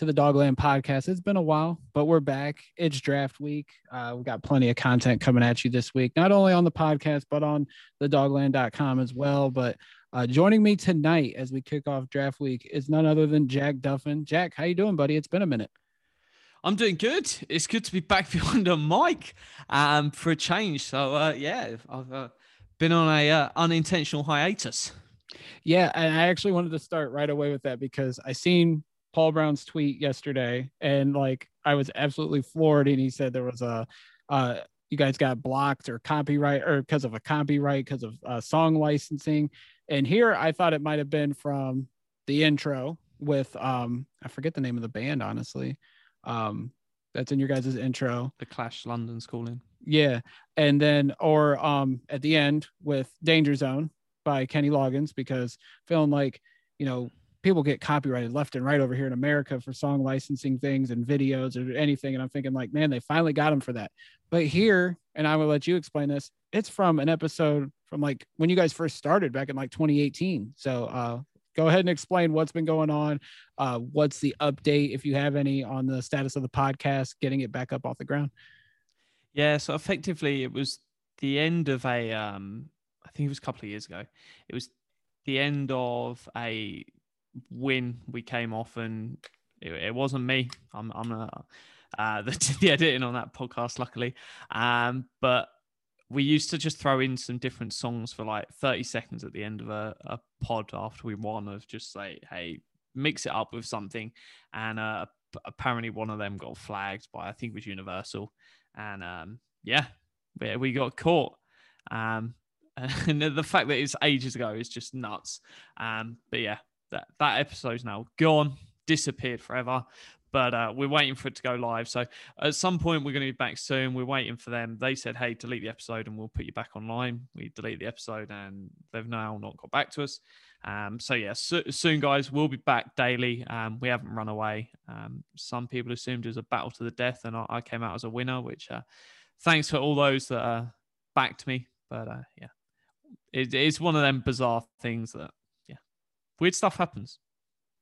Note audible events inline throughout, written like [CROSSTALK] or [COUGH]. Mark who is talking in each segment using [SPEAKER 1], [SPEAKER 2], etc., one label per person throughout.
[SPEAKER 1] to the DawgLand Podcast. It's been a while, but we're back. It's draft week. Uh, we've got plenty of content coming at you this week, not only on the podcast, but on the dawgland.com as well. But uh, joining me tonight as we kick off draft week is none other than Jack Duffin. Jack, how you doing, buddy? It's been a minute.
[SPEAKER 2] I'm doing good. It's good to be back [LAUGHS] behind a mic um, for a change. So, uh, yeah, I've uh, been on a uh, unintentional hiatus.
[SPEAKER 1] Yeah, and I actually wanted to start right away with that because I seen Paul Brown's tweet yesterday, and like I was absolutely floored. And he said there was a, uh, you guys got blocked or copyright or because of a copyright because of uh, song licensing. And here I thought it might have been from the intro with um I forget the name of the band honestly. Um, that's in your guys' intro.
[SPEAKER 2] The Clash London's calling.
[SPEAKER 1] Yeah, and then or um at the end with Danger Zone by Kenny Loggins because feeling like you know people get copyrighted left and right over here in America for song licensing things and videos or anything. And I'm thinking like, man, they finally got him for that. But here, and I will let you explain this. It's from an episode from like when you guys first started back in like 2018. So uh, go ahead and explain what's been going on. Uh, what's the update, if you have any, on the status of the podcast, getting it back up off the ground.
[SPEAKER 2] Yeah. So effectively, it was the end of a, um, I think it was a couple of years ago. It was the end of a win we came off, and it, it wasn't me. I'm I'm a, uh, [LAUGHS] the, the editing on that podcast, luckily. Um, but we used to just throw in some different songs for like 30 seconds at the end of a, a pod after we won, of just like, hey, mix it up with something. And uh, apparently one of them got flagged by I think it was Universal, and um, yeah, we, we got caught. Um, [LAUGHS] and the fact that it's ages ago is just nuts. Um, but yeah, that that episode's now gone, disappeared forever. But uh, we're waiting for it to go live. So at some point we're going to be back soon. We're waiting for them. They said, "Hey, delete the episode, and we'll put you back online." We delete the episode, and they've now not got back to us. Um, so yeah, so, soon, guys, we'll be back daily. Um, we haven't run away. Um, some people assumed it was a battle to the death, and I, I came out as a winner. Which uh, thanks for all those that uh, backed me. But uh, yeah, it, it's one of them bizarre things that weird stuff happens.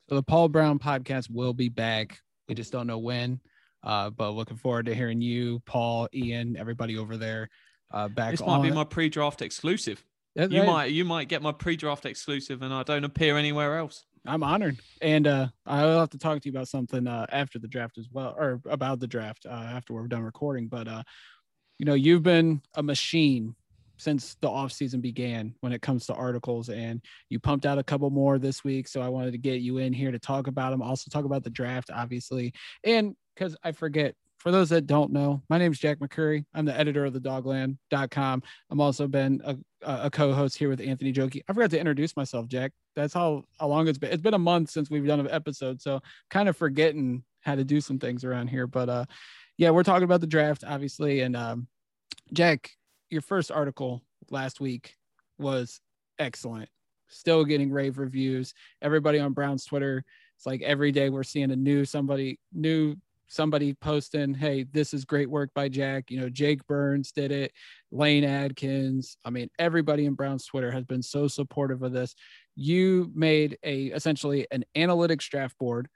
[SPEAKER 1] So the Paul Brown podcast will be back. We just don't know when. Uh, but looking forward to hearing you, Paul, Ian, everybody over there. Uh, back.
[SPEAKER 2] This might be my pre-draft exclusive. Yeah, you might you might get my pre-draft exclusive, and I don't appear anywhere else.
[SPEAKER 1] I'm honored, and uh, I'll have to talk to you about something uh, after the draft as well, or about the draft uh, after we're done recording. But uh, you know, you've been a machine since the off season began when it comes to articles and you pumped out a couple more this week so i wanted to get you in here to talk about them also talk about the draft obviously. And because i forget for those that don't know my name is jack mccurry. I'm the editor of the dawgland.com i'm also been a, a co-host here with anthony Joki. i forgot to introduce myself jack. That's how, how long it's been. It's been a month since we've done an episode so kind of forgetting how to do some things around here. But uh yeah we're talking about the draft obviously and um jack your first article last week was excellent. Still getting rave reviews. Everybody on Brown's Twitter, it's like every day we're seeing a new somebody new somebody posting, "Hey, this is great work by Jack." You know, Jake Burns did it, Lane Adkins. I mean, everybody in Brown's Twitter has been so supportive of this. You made a essentially an analytics draft board,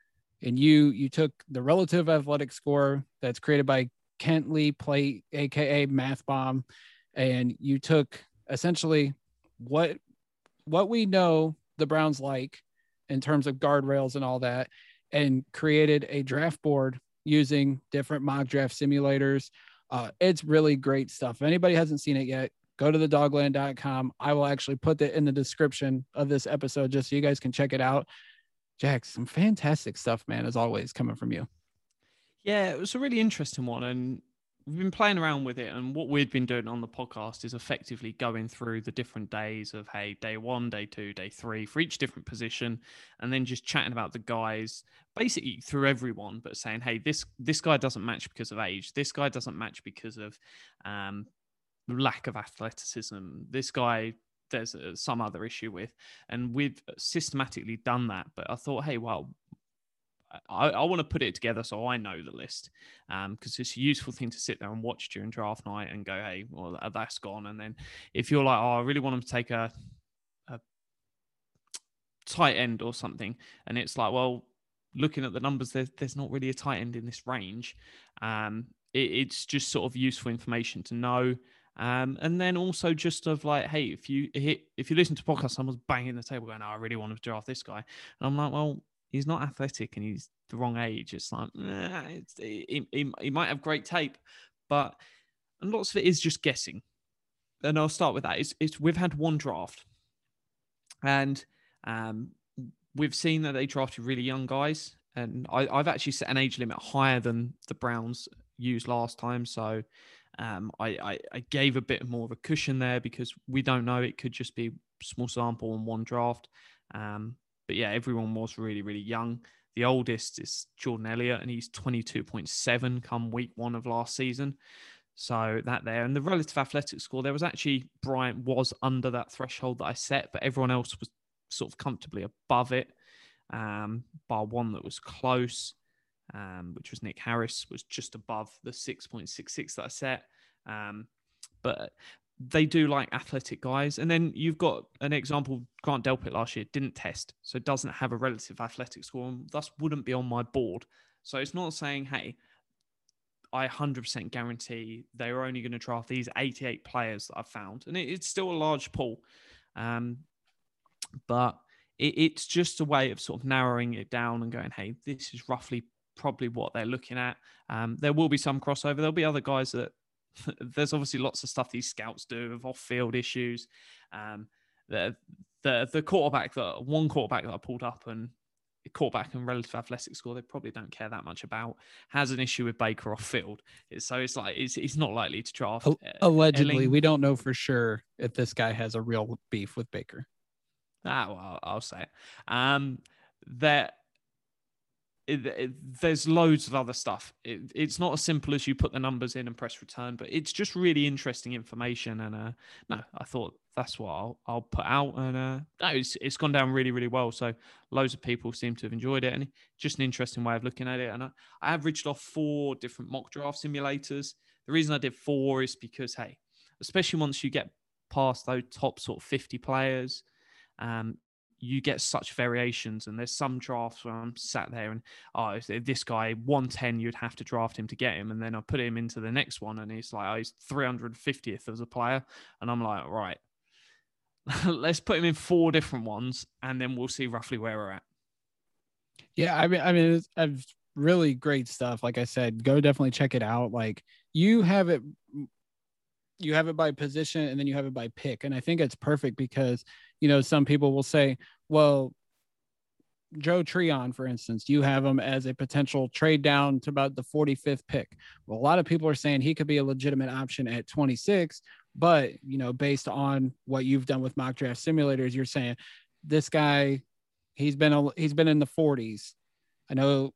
[SPEAKER 1] and you you took the relative athletic score that's created by Kent Lee Platte, aka Math Bomb, and you took essentially what what we know the Browns like in terms of guardrails and all that, and created a draft board using different mock draft simulators, Uh, it's really great stuff. If anybody hasn't seen it yet, go to the dawgland.com. I will actually put it in the description of this episode just so you guys can check it out. Jack, some fantastic stuff, man, as always, coming from you.
[SPEAKER 2] Yeah, it was a really interesting one. And we've been playing around with it. And what we've been doing on the podcast is effectively going through the different days of, hey, day one, day two, day three for each different position. And then just chatting about the guys basically through everyone, but saying, hey, this this guy doesn't match because of age. This guy doesn't match because of um, lack of athleticism. This guy there's uh, some other issue with. And we've systematically done that. But I thought, hey, well, I, I want to put it together so I know the list because um, it's a useful thing to sit there and watch during draft night and go, hey, well, that's gone. And then if you're like, oh, I really want them to take a, a tight end or something, and it's like, well, looking at the numbers, there's, there's not really a tight end in this range. Um, it, it's just sort of useful information to know. Um, and then also just of like, hey, if you hit, if you listen to podcasts, someone's banging the table going, oh, I really want to draft this guy. And I'm like, well, he's not athletic and he's the wrong age. It's like, eh, it's, he, he, he might have great tape, but and lots of it is just guessing. And I'll start with that. It's, it's we've had one draft, and um, we've seen that they drafted really young guys, and I, I've actually set an age limit higher than the Browns used last time. So um, I, I, I, gave a bit more of a cushion there because we don't know. It could just be small sample and one draft. Um, but yeah, everyone was really, really young. The oldest is Jordan Elliott, and he's 22.7 come week one of last season. So that there, and the relative athletic score, there was actually Bryant was under that threshold that I set, but everyone else was sort of comfortably above it. Um, bar one that was close, um, which was Nick Harris, was just above the 6.66 that I set. Um, but they do like athletic guys. And then you've got an example, Grant Delpit last year didn't test, so doesn't have a relative athletic score and thus wouldn't be on my board. So it's not saying, hey, I 100% guarantee they are only going to draft these 88 players that I've found. And it, it's still a large pool. Um, but it, it's just a way of sort of narrowing it down and going, hey, this is roughly probably what they're looking at. Um, there will be some crossover. There'll be other guys that there's obviously lots of stuff these scouts do of off-field issues. Um, the the the quarterback that one quarterback that I pulled up and quarterback and relative athletic score they probably don't care that much about has an issue with Baker off field. So it's like it's, it's not likely to draft. Uh,
[SPEAKER 1] allegedly, Elling. we don't know for sure if this guy has a real beef with Baker.
[SPEAKER 2] Ah, well, I'll say it. Um, that it, it, there's loads of other stuff. It, it's not as simple as you put the numbers in and press return, but it's just really interesting information. And uh, no, I thought that's what I'll, I'll put out. And uh, no, it's, it's gone down really, really well. So loads of people seem to have enjoyed it. And just an interesting way of looking at it. And I, I averaged off four different mock draft simulators. The reason I did four is because, hey, especially once you get past those top sort of 50 players, um, you get such variations. And there's some drafts where I'm sat there and, oh, this guy, 110, you'd have to draft him to get him. And then I put him into the next one and he's like, oh, he's 350th as a player. And I'm like, right, [LAUGHS] let's put him in four different ones and then we'll see roughly where we're at.
[SPEAKER 1] Yeah. I mean, I mean, it's, I've really great stuff. Like I said, go definitely check it out. Like you have it you have it by position and then you have it by pick. And I think it's perfect because, you know, some people will say, well, Joe Tryon, for instance, you have him as a potential trade down to about the 45th pick. Well, a lot of people are saying he could be a legitimate option at 26, but you know, based on what you've done with mock draft simulators, you're saying this guy, he's been a, he's been in the 40s. I know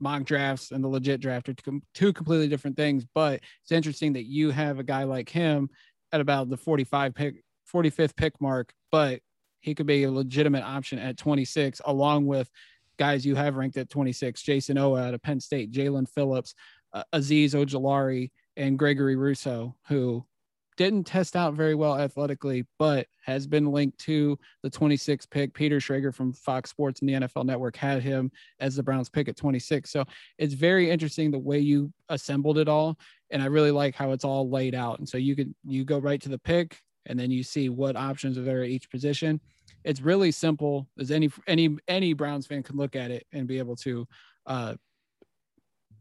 [SPEAKER 1] mock drafts and the legit draft are two completely different things. But it's interesting that you have a guy like him at about the 45 pick, 45th pick mark, but he could be a legitimate option at 26, along with guys you have ranked at 26, Jayson Oweh out of Penn State, Jaelan Phillips, uh, Azeez Ojulari, and Gregory Rousseau, who didn't test out very well athletically, but has been linked to the 26 pick. Peter Schrager from Fox Sports and the NFL Network had him as the Browns pick at 26. So it's very interesting the way you assembled it all. And I really like how it's all laid out. And so you could you go right to the pick and then you see what options are there at each position. It's really simple as any any any Browns fan can look at it and be able to uh,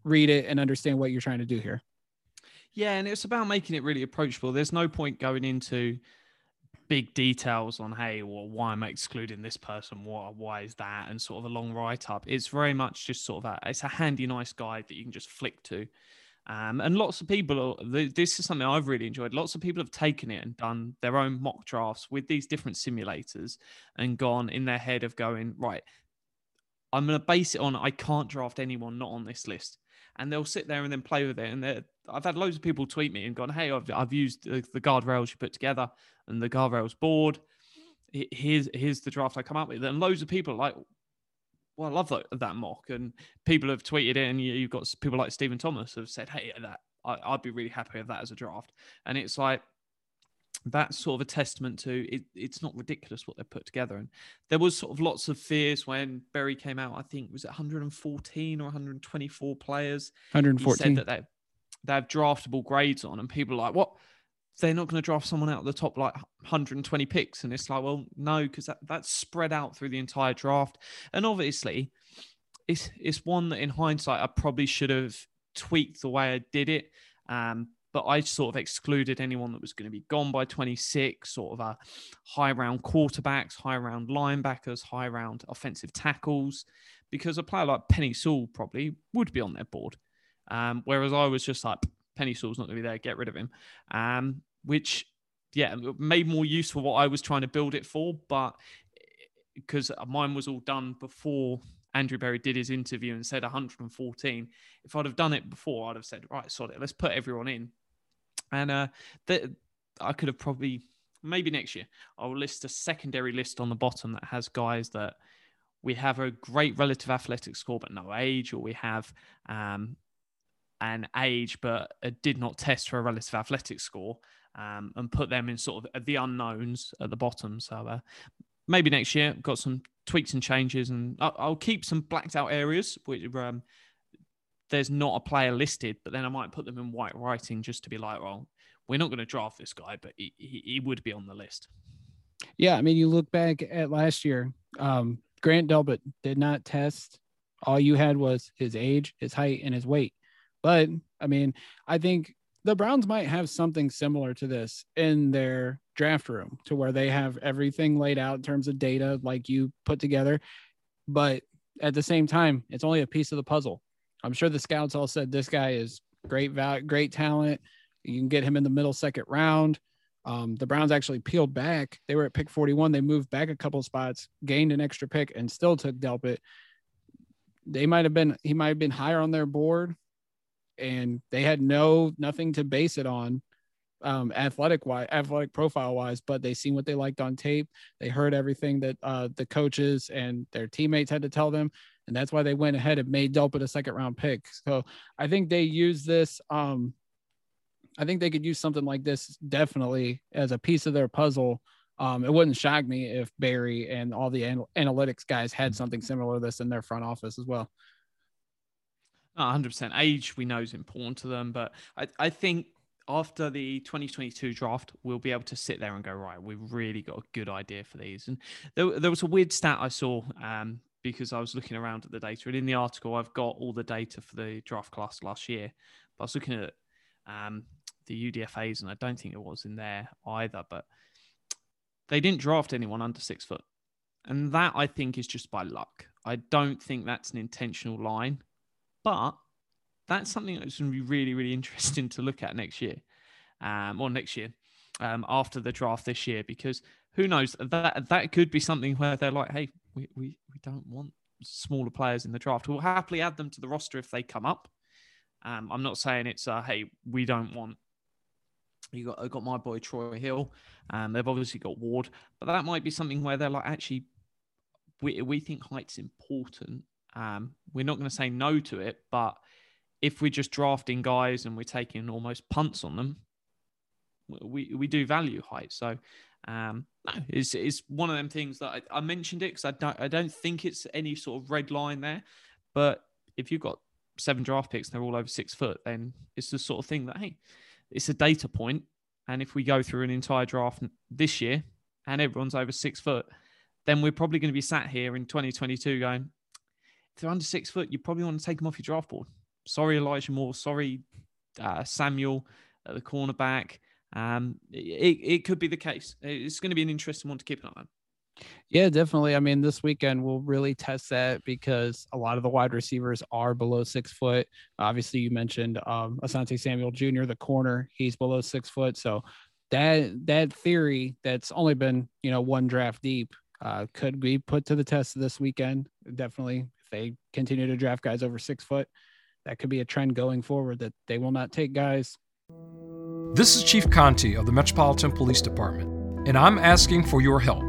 [SPEAKER 1] read it and understand what you're trying to do here.
[SPEAKER 2] Yeah, and it's about making it really approachable. There's no point going into big details on hey well why am i excluding this person? What why is that? And sort of a long write-up. It's very much just sort of a it's a handy nice guide that you can just flick to. Um, and lots of people this is something i've really enjoyed. Lots of people have taken it and done their own mock drafts with these different simulators and gone in their head of going right i'm going to base it on i can't draft anyone not on this list and they'll sit there and then play with it and I've had loads of people tweet me and gone, "Hey, I've, I've used the, the guardrails you put together and the guardrails board. Here's here's the draft I come up with." And loads of people like, "Well, I love that, that mock." And people have tweeted it, and you, have got people like Stephen Thomas have said, "Hey, that I, would be really happy with that as a draft." And it's like that's sort of a testament to it, it's not ridiculous what they put together. And there was sort of lots of fears when Berry came out. I think was it 114 or 124 players.
[SPEAKER 1] 114. He
[SPEAKER 2] said that they they have draftable grades on, and people are like, what? They're not going to draft someone out of the top like 120 picks, and it's like, well, no, because that, that's spread out through the entire draft, and obviously, it's it's one that in hindsight I probably should have tweaked the way I did it. Um, but I sort of excluded anyone that was going to be gone by 26, sort of a high round quarterbacks, high round linebackers, high round offensive tackles, because a player like Penei Sewell probably would be on their board. Um, whereas I was just like, Penei Sewell's not going to be there, get rid of him. Um, which, yeah, made more use for what I was trying to build it for. But because mine was all done before Andrew Berry did his interview and said 114. If I'd have done it before, I'd have said, right, sod it, let's put everyone in. And uh, the, I could have probably, maybe next year, I'll list a secondary list on the bottom that has guys that we have a great relative athletic score but no age, or we have um, and age, but did not test for a relative athletic score, um, and put them in sort of the unknowns at the bottom. So uh, maybe next year, got some tweaks and changes, and I'll, I'll keep some blacked out areas which um, there's not a player listed, but then I might put them in white writing just to be like, well, we're not going to draft this guy, but he, he, he, would be on the list.
[SPEAKER 1] Yeah, I mean, you look back at last year, um, Grant Delpit did not test. All you had was his age, his height, and his weight. But I mean, I think the Browns might have something similar to this in their draft room to where they have everything laid out in terms of data like you put together. But at the same time, it's only a piece of the puzzle. I'm sure the scouts all said this guy is great, value, great talent. You can get him in the middle second round. Um, the Browns actually peeled back. They were at pick 41. They moved back a couple spots, gained an extra pick, and still took Delpit. They might have been, he might have been higher on their board, and they had no nothing to base it on um, athletic wise, athletic profile wise, but they seen what they liked on tape. They heard everything that uh, the coaches and their teammates had to tell them, and that's why they went ahead and made Delpit a second round pick. So I think they use this. Um, I think they could use something like this definitely as a piece of their puzzle. Um, it wouldn't shock me if Berry and all the anal- analytics guys had something similar to this in their front office as well.
[SPEAKER 2] 100% age we know is important to them but I, I think after the 2022 draft we'll be able to sit there and go right we've really got a good idea for these and there, there was a weird stat i saw um, because i was looking around at the data and in the article i've got all the data for the draft class last year but i was looking at um, the udfas and i don't think it was in there either but they didn't draft anyone under six foot and that i think is just by luck. I don't think that's an intentional line but that's something that's going to be really, really [LAUGHS] interesting to look at next year, um, or next year, um, after the draft this year, because who knows that that could be something where they're like, hey, we, we, we don't want smaller players in the draft. We'll happily add them to the roster if they come up. Um, I'm not saying it's uh, hey, we don't want. You got I got my boy Troy Hill. Um, they've obviously got Ward, but that might be something where they're like, actually, we we think height's important, um, we're not going to say no to it, but if we're just drafting guys and we're taking almost punts on them, we we do value height. So um, no, it's, it's one of them things that I, I mentioned it because I don't I don't think it's any sort of red line there, but if you've got seven draft picks and they're all over six foot, then it's the sort of thing that hey, it's a data point, and if we go through an entire draft this year and everyone's over six foot, then we're probably going to be sat here in 2022 going, if they're under six foot, you probably want to take them off your draft board. Sorry, Elijah Moore. Sorry, uh, Samuel at the cornerback. Um, it, it could be the case. It's going to be an interesting one to keep an eye on.
[SPEAKER 1] Yeah, definitely. I mean, this weekend we'll really test that because a lot of the wide receivers are below six foot. Obviously, you mentioned um, Asante Samuel Jr., the corner, he's below six foot. So that that theory that's only been you know one draft deep uh, could be put to the test this weekend. Definitely, if they continue to draft guys over six foot, that could be a trend going forward that they will not take guys.
[SPEAKER 3] This is Chief Contee of the Metropolitan Police Department, and I'm asking for your help.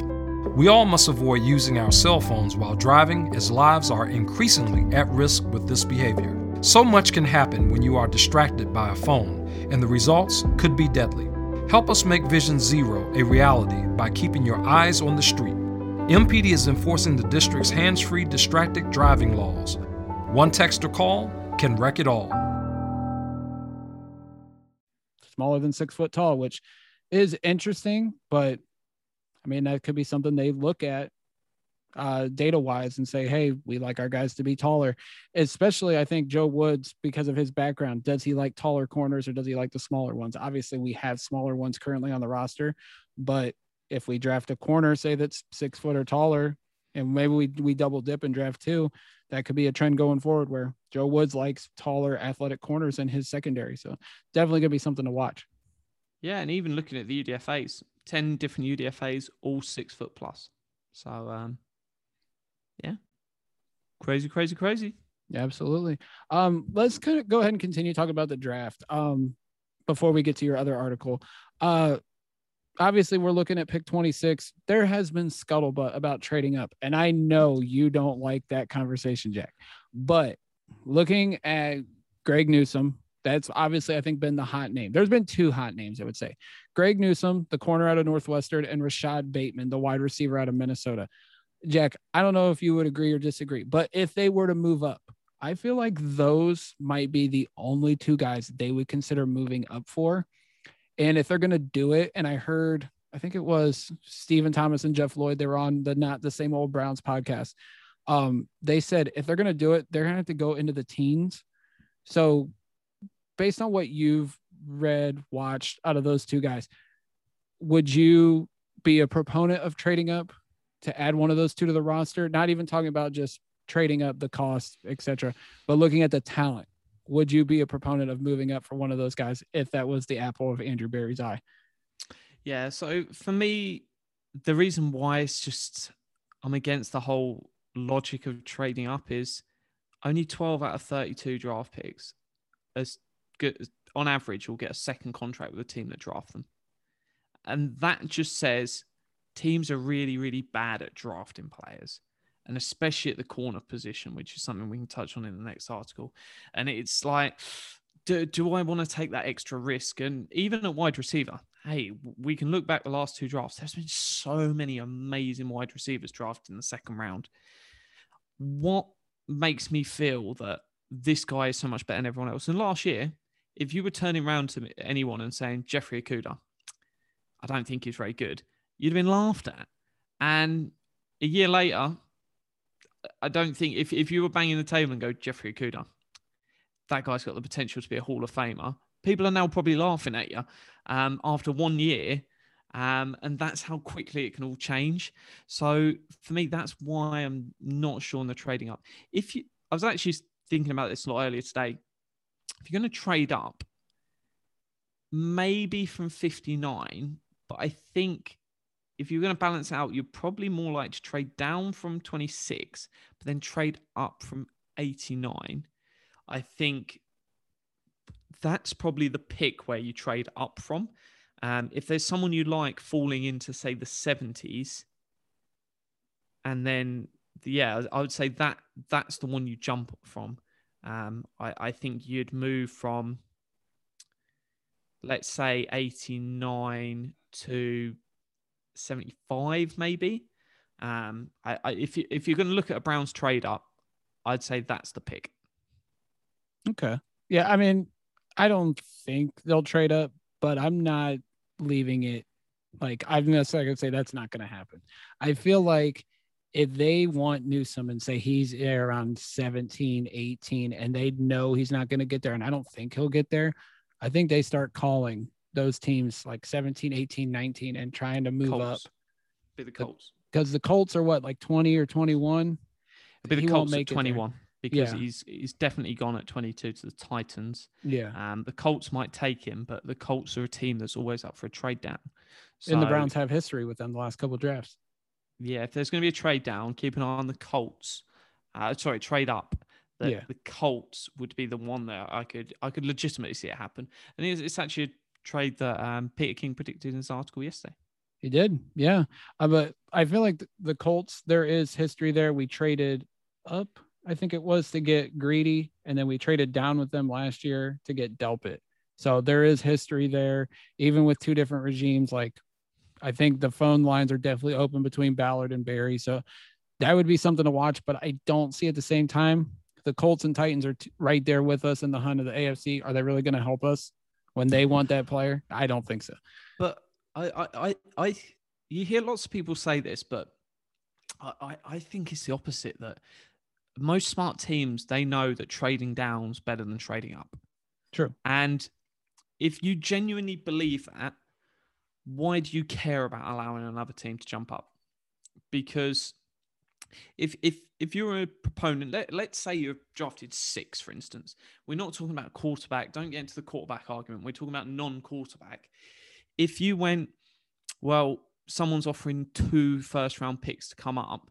[SPEAKER 3] We all must avoid using our cell phones while driving, as lives are increasingly at risk with this behavior. So much can happen when you are distracted by a phone, and the results could be deadly. Help us make Vision Zero a reality by keeping your eyes on the street. MPD is enforcing the district's hands free distracted driving laws. One text or call can wreck it all.
[SPEAKER 1] Smaller than six foot tall, which is interesting, but I mean, that could be something they look at uh, data wise and say, hey, we like our guys to be taller. Especially, I think Joe Woods, because of his background, does he like taller corners or does he like the smaller ones? Obviously, we have smaller ones currently on the roster, but if we draft a corner, say that's six foot or taller, and maybe we, we double dip and draft two, that could be a trend going forward where Joe Woods likes taller athletic corners in his secondary. So definitely gonna be something to watch.
[SPEAKER 2] Yeah, and even looking at the UDFAs, 10 different UDFAs, all six foot plus. So, um, yeah, crazy, crazy, crazy.
[SPEAKER 1] Yeah, absolutely. Um, let's kind of go ahead and continue talking about the draft. Um, before we get to your other article, uh, obviously we're looking at pick 26. There has been scuttlebutt about trading up, and I know you don't like that conversation, Jack. But looking at Greg Newsome, that's obviously, I think, been the hot name. There's been two hot names, I would say. Greg Newsome, the corner out of Northwestern, and Rashod Bateman, the wide receiver out of Minnesota. Jack, I don't know if you would agree or disagree, but if they were to move up, I feel like those might be the only two guys they would consider moving up for. And if they're going to do it, and I heard, I think it was Stephen Thomas and Jeff Lloyd, they were on the Not the Same Old Browns podcast. Um, they said if they're going to do it, they're going to have to go into the teens. So based on what you've read, watched out of those two guys, would you be a proponent of trading up to add one of those two to the roster? Not even talking about just trading up the cost, etc., but looking at the talent. Would you be a proponent of moving up for one of those guys if that was the apple of Andrew Berry's eye?
[SPEAKER 2] Yeah. So for me, the reason why it's just I'm against the whole logic of trading up is only 12 out of 32 draft picks as good on average will get a second contract with a team that draft them. And that just says teams are really, really bad at drafting players, and especially at the corner position, which is something we can touch on in the next article. And it's like, do, do I want to take that extra risk? And even at wide receiver, hey, we can look back the last two drafts. There's been so many amazing wide receivers drafted in the second round. What makes me feel that this guy is so much better than everyone else? And last year, if you were turning around to anyone and saying Jeffrey Okudah, I don't think he's very good, you'd have been laughed at. And a year later, I don't think if, if you were banging the table and go Jeffrey Okudah, that guy's got the potential to be a Hall of Famer. People are now probably laughing at you um, after one year. Um, and that's how quickly it can all change. So for me, that's why I'm not sure on the trading up. If you, I was actually thinking about this a lot earlier today if you're going to trade up, maybe from 59, but I think if you're going to balance out, you're probably more like to trade down from 26, but then trade up from 89. I think that's probably the pick where you trade up from. Um, if there's someone you like falling into, say, the 70s, and then yeah, I would say that that's the one you jump from. Um, I, I think you'd move from, let's say, 89 to 75, maybe. Um, I, I, if, you, if you're going to look at a Browns trade up, I'd say that's the pick.
[SPEAKER 1] Okay. Yeah. I mean, I don't think they'll trade up, but I'm not leaving it like I'm necessarily going to say that's not going to happen. I feel like if they want Newsome and say he's around 17, 18, and they know he's not going to get there, and I don't think he'll get there, I think they start calling those teams like 17, 18, 19 and trying to move
[SPEAKER 2] Colts.
[SPEAKER 1] up
[SPEAKER 2] Be the Colts.
[SPEAKER 1] because the Colts are what like 20 or 21.
[SPEAKER 2] It'll be the
[SPEAKER 1] He
[SPEAKER 2] Colts at
[SPEAKER 1] make it
[SPEAKER 2] 21 because
[SPEAKER 1] Yeah.
[SPEAKER 2] he's he's definitely gone at 22 to the Titans.
[SPEAKER 1] Yeah.
[SPEAKER 2] Um, the Colts might take him, but the Colts are a team that's always up for a trade down.
[SPEAKER 1] and the Browns have history with them the last couple of drafts.
[SPEAKER 2] yeah, if there's going to be a trade down, keep an eye on the Colts. Uh, sorry, trade up. The,
[SPEAKER 1] Yeah.
[SPEAKER 2] the Colts would be the one that I could I could legitimately see it happen. And it's, it's actually a trade that um, Peter King predicted in his article yesterday.
[SPEAKER 1] He did. Yeah. Uh, but I feel like the Colts, there is history there. We traded up, I think it was to get greedy, and then we traded down with them last year to get Delpit. So there is history there, even with two different regimes. Like I think the phone lines are definitely open between Ballard and Berry. So that would be something to watch, but I don't see at the same time. The Colts and Titans are t- right there with us in the hunt of the AFC. Are they really going to help us when they want that player? I don't think so.
[SPEAKER 2] But I, I, I, I, you hear lots of people say this, but I, I, I think it's the opposite. That most smart teams they know that trading down's better than trading up.
[SPEAKER 1] True.
[SPEAKER 2] And if you genuinely believe that, why do you care about allowing another team to jump up? Because if if if you're a proponent, let, let's say you've drafted six, for instance, we're not talking about quarterback. Don't get into the quarterback argument. We're talking about non-quarterback. If you went, well, someone's offering two first round picks to come up,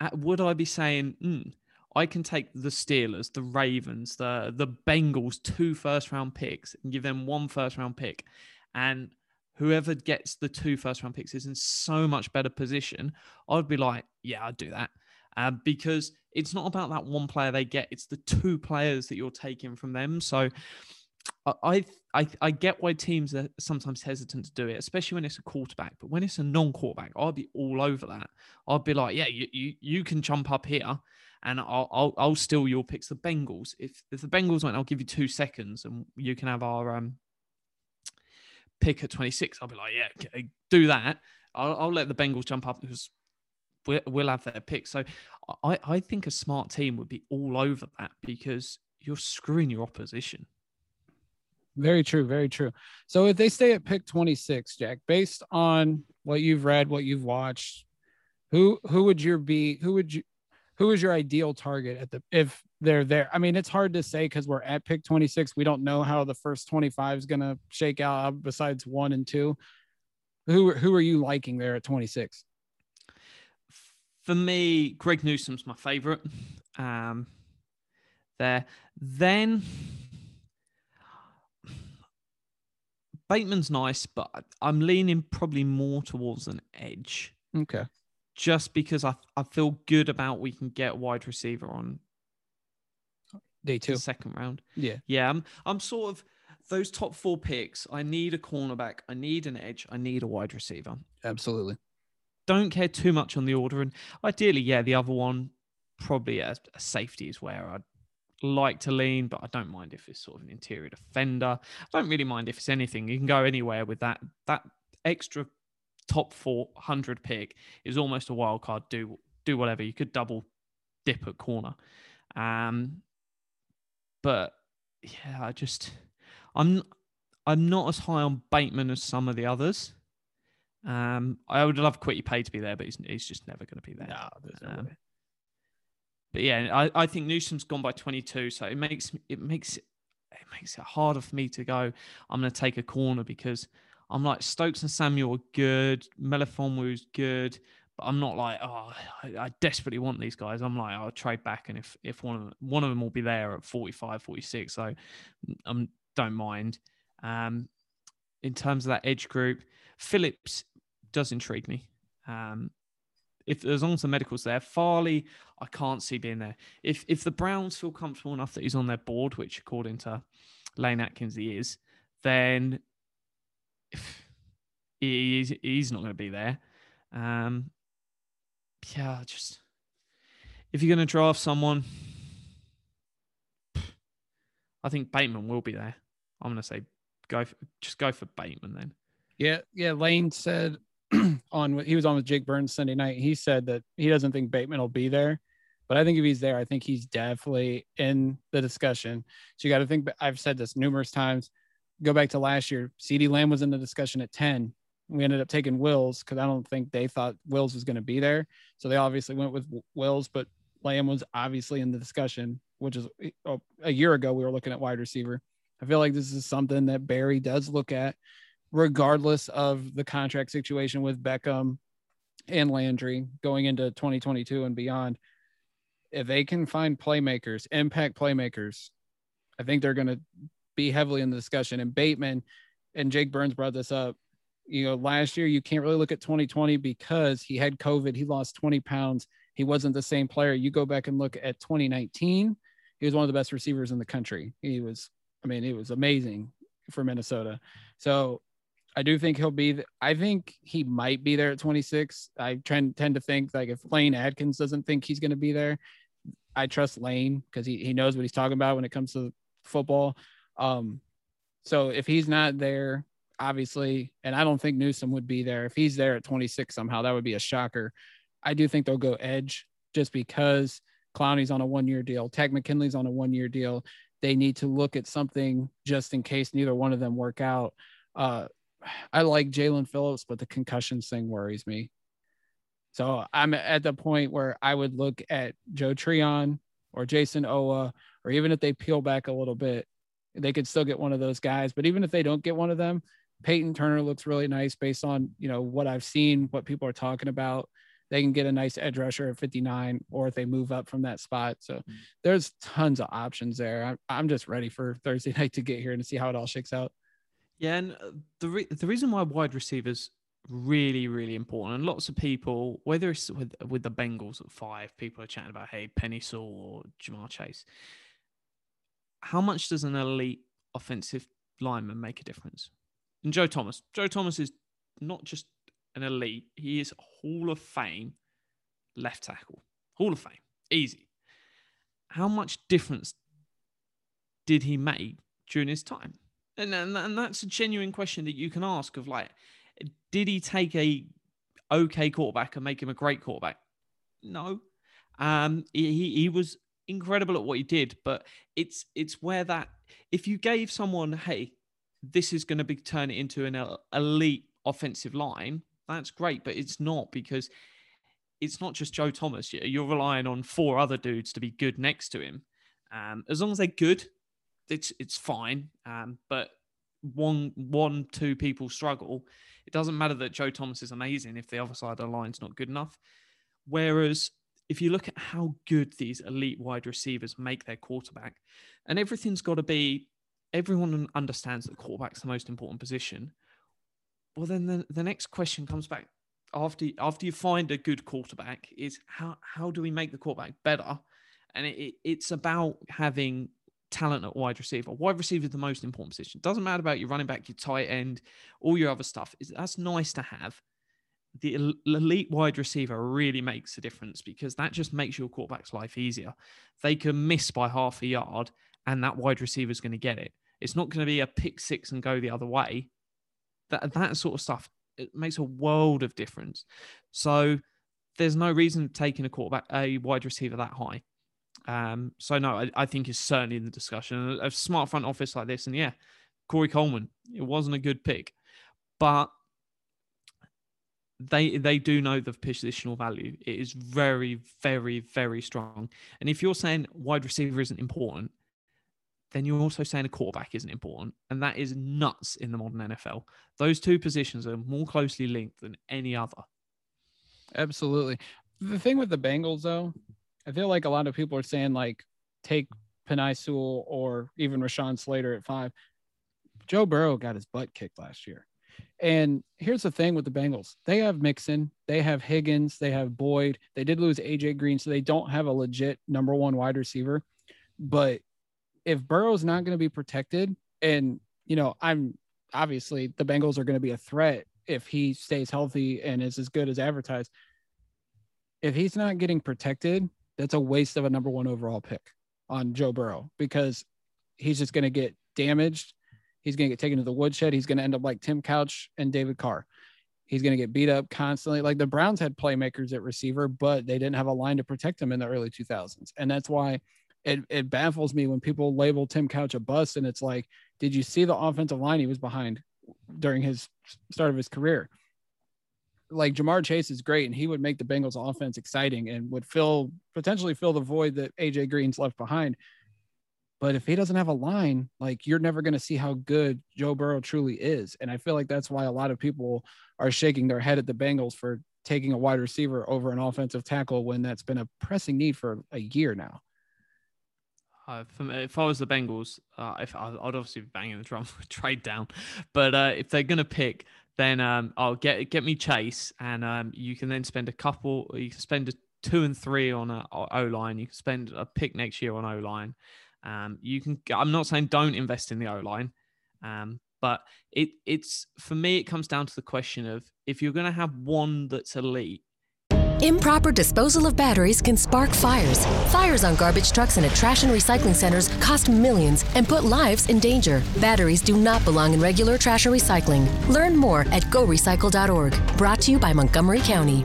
[SPEAKER 2] uh, would I be saying, mm, I can take the Steelers, the Ravens, the the Bengals, two first round picks and give them one first round pick, and whoever gets the two first round picks is in so much better position. I'd be like, yeah, I'd do that. Uh, because it's not about that one player they get; it's the two players that you're taking from them. So, I I I, get why teams are sometimes hesitant to do it, especially when it's a quarterback. But when it's a non-quarterback, I'd be all over that. I'd be like, yeah, you you, you can jump up here, and I'll, I'll I'll steal your picks. The Bengals, if if the Bengals went, I'll give you two seconds, and you can have our um pick at 26. I'll be like, yeah, okay, do that. I'll, I'll let the Bengals jump up because we'll, we'll have their pick. So I, I think a smart team would be all over that because you're screwing your opposition.
[SPEAKER 1] Very true. Very true. So if they stay at pick 26, Jack, based on what you've read, what you've watched, who who would your be who would you who is your ideal target at the if they're there? I mean, it's hard to say because we're at pick 26. We don't know how the first 25 is gonna shake out besides one and two. Who who are you liking there at 26?
[SPEAKER 2] For me, Greg Newsome's my favorite. Um, there. Then Bateman's nice, but I'm leaning probably more towards an edge.
[SPEAKER 1] Okay.
[SPEAKER 2] just because I, I feel good about we can get a wide receiver on
[SPEAKER 1] Day two.
[SPEAKER 2] second round.
[SPEAKER 1] Yeah.
[SPEAKER 2] Yeah, I'm I'm sort of those top four picks. I need a cornerback, I need an edge, I need a wide receiver.
[SPEAKER 1] Absolutely.
[SPEAKER 2] Don't care too much on the order, and ideally, yeah, the other one probably a, a safety is where I'd like to lean, but I don't mind if it's sort of an interior defender. I don't really mind if it's anything. You can go anywhere with that. That extra top four hundred pick is almost a wild card. Do do whatever. You could double dip at corner. Um, but yeah, I just I'm I'm not as high on Bateman as some of the others. Um, I would love Kwity Paye to be there, but he's, he's just never going to be there.
[SPEAKER 1] No, there's no
[SPEAKER 2] Um. But yeah, I, I think Newsome's gone by 22, so it makes it makes it makes it harder for me to go. I'm going to take a corner because I'm like Stokes and Samuel are good, Melifonwu's good, I'm not like oh I, I desperately want these guys. I'm like I'll trade back, and if if one of them, one of them will be there at 45, 46, so I don't mind. Um, in terms of that edge group, Phillips does intrigue me. Um, if as long as the medical's there, Farley, I can't see being there. If if the Browns feel comfortable enough that he's on their board, which according to Lane Adkins he is, then [SIGHS] he's he's not going to be there. Um, yeah, just if you're going to draft someone, I think Bateman will be there. I'm going to say go for, just go for Bateman then.
[SPEAKER 1] Yeah, yeah. Lane said [CLEARS THROAT] on he was on with Jake Burns Sunday night. He said that he doesn't think Bateman will be there, but I think if he's there, I think he's definitely in the discussion. So you got to think. I've said this numerous times. go back to last year, CeeDee Lamb was in the discussion at 10. We ended up taking Wills because I don't think they thought Wills was going to be there. So they obviously went with Wills, but Lamb was obviously in the discussion, which is eh, oh, a year ago. We were looking at wide receiver. I feel like this is something that Berry does look at, regardless of the contract situation with Beckham and Landry going into 2022 and beyond. If they can find playmakers, impact playmakers, I think they're going to be heavily in the discussion. And Bateman and Jake Burns brought this up. You know, last year you can't really look at 2020 because he had COVID. He lost 20 pounds. He wasn't the same player. You go back and look at 2019, he was one of the best receivers in the country. He was, I mean, it was amazing for Minnesota. So I do think he'll be. I think he might be there at 26. I tend tend to think like if Lane Adkins doesn't think he's going to be there, I trust Lane because he he knows what he's talking about when it comes to football. Um, so if he's not there, obviously, and I don't think Newsome would be there. If he's there at 26 somehow, that would be a shocker. I do think they'll go edge just because Clowney's on a one year deal, Takk McKinley's on a one year deal. They need to look at something just in case neither one of them work out. Uh, I like Jaelan Phillips, but the concussions thing worries me. So I'm at the point where I would look at Joe Tryon or Jayson Oweh, or even if they peel back a little bit, they could still get one of those guys. But even if they don't get one of them, Payton Turner looks really nice based on you know what I've seen, what people are talking about. They can get a nice edge rusher at 59, or if they move up from that spot. So mm-hmm. there's tons of options there. I'm, I'm just ready for Thursday [LAUGHS] night to get here and see how it all shakes out.
[SPEAKER 2] Yeah, and uh, the re- the reason why wide receivers really really important, and lots of people, whether it's with with the Bengals at five, people are chatting about hey Penei Sewell or Ja'Marr Chase how much does an elite offensive lineman make a difference? And Joe Thomas, Joe Thomas is not just an elite, he is Hall of Fame left tackle. Hall of Fame. Easy. How much difference did he make during his time? And, and, and that's a genuine question that you can ask of like, did he take a okay quarterback and make him a great quarterback? No. Um, he, he was incredible at what he did, but it's it's where that if you gave someone, hey, this is going to be turn it into an elite offensive line, that's great, but it's not because it's not just Joe Thomas. You're relying on four other dudes to be good next to him. Um, as long as they're good, it's it's fine. Um, but one one two people struggle. It doesn't matter that Joe Thomas is amazing if the other side of the line's not good enough. Whereas if you look at how good these elite wide receivers make their quarterback, and everything's got to be, everyone understands that quarterback's the most important position. Well, then the, the next question comes back after after you find a good quarterback is how how do we make the quarterback better? And it, it, it's about having talent at wide receiver. Wide receiver is the most important position. It doesn't matter about your running back, your tight end, all your other stuff. Is that's nice to have the elite wide receiver really makes a difference because that just makes your quarterback's life easier. They can miss by half a yard and that wide receiver is going to get it. It's not going to be a pick six and go the other way. That that sort of stuff it makes a world of difference. So there's no reason taking a quarterback, a wide receiver that high. Um, so no, I, I think is certainly in the discussion. A smart front office like this, and yeah, Corey Coleman, it wasn't a good pick, but they they do know the positional value. It is very, very, very strong. And if you're saying wide receiver isn't important, then you're also saying a quarterback isn't important. And that is nuts in the modern NFL. Those two positions are more closely linked than any other.
[SPEAKER 1] Absolutely. The thing with the Bengals, though, I feel like a lot of people are saying, like, take Penei Sewell or even Rashawn Slater at five. Joe Burrow got his butt kicked last year. And here's the thing with the Bengals they have Mixon, they have Higgins, they have Boyd. They did lose AJ Green, so they don't have a legit number one wide receiver. But if Burrow's not going to be protected, and, you know, I'm obviously the Bengals are going to be a threat if he stays healthy and is as good as advertised. If he's not getting protected, that's a waste of a number one overall pick on Joe Burrow because he's just going to get damaged He's going to get taken to the woodshed. He's going to end up like Tim Couch and David Carr. He's going to get beat up constantly. Like the Browns had playmakers at receiver, but they didn't have a line to protect him in the early 2000s. And that's why it, it baffles me when people label Tim Couch a bust. And it's like did you see the offensive line he was behind during his start of his career? Like Ja'Marr Chase is great, and he would make the Bengals offense exciting and would fill potentially fill the void that AJ Green's left behind. But if he doesn't have a line, like you're never going to see how good Joe Burrow truly is. And I feel like that's why a lot of people are shaking their head at the Bengals for taking a wide receiver over an offensive tackle when that's been a pressing need for a year now.
[SPEAKER 2] Uh, me, if I was the Bengals, uh, if I'd obviously be banging the drum for [LAUGHS] trade down, but uh, if they're gonna pick, then um, I'll get get me Chase, and um, you can then spend a couple. You can spend a two and three on a O line. You can spend a pick next year on O line. Um, you can. I'm not saying don't invest in the O line, um, but it it's for me. It comes down to the question of if you're to have one that's elite,
[SPEAKER 4] Improper disposal of batteries can spark fires. Fires on garbage trucks and at trash and recycling centers cost millions and put lives in danger. Batteries do not belong in regular trash or recycling. Learn more at gorecycle.org. Brought to you by Montgomery County.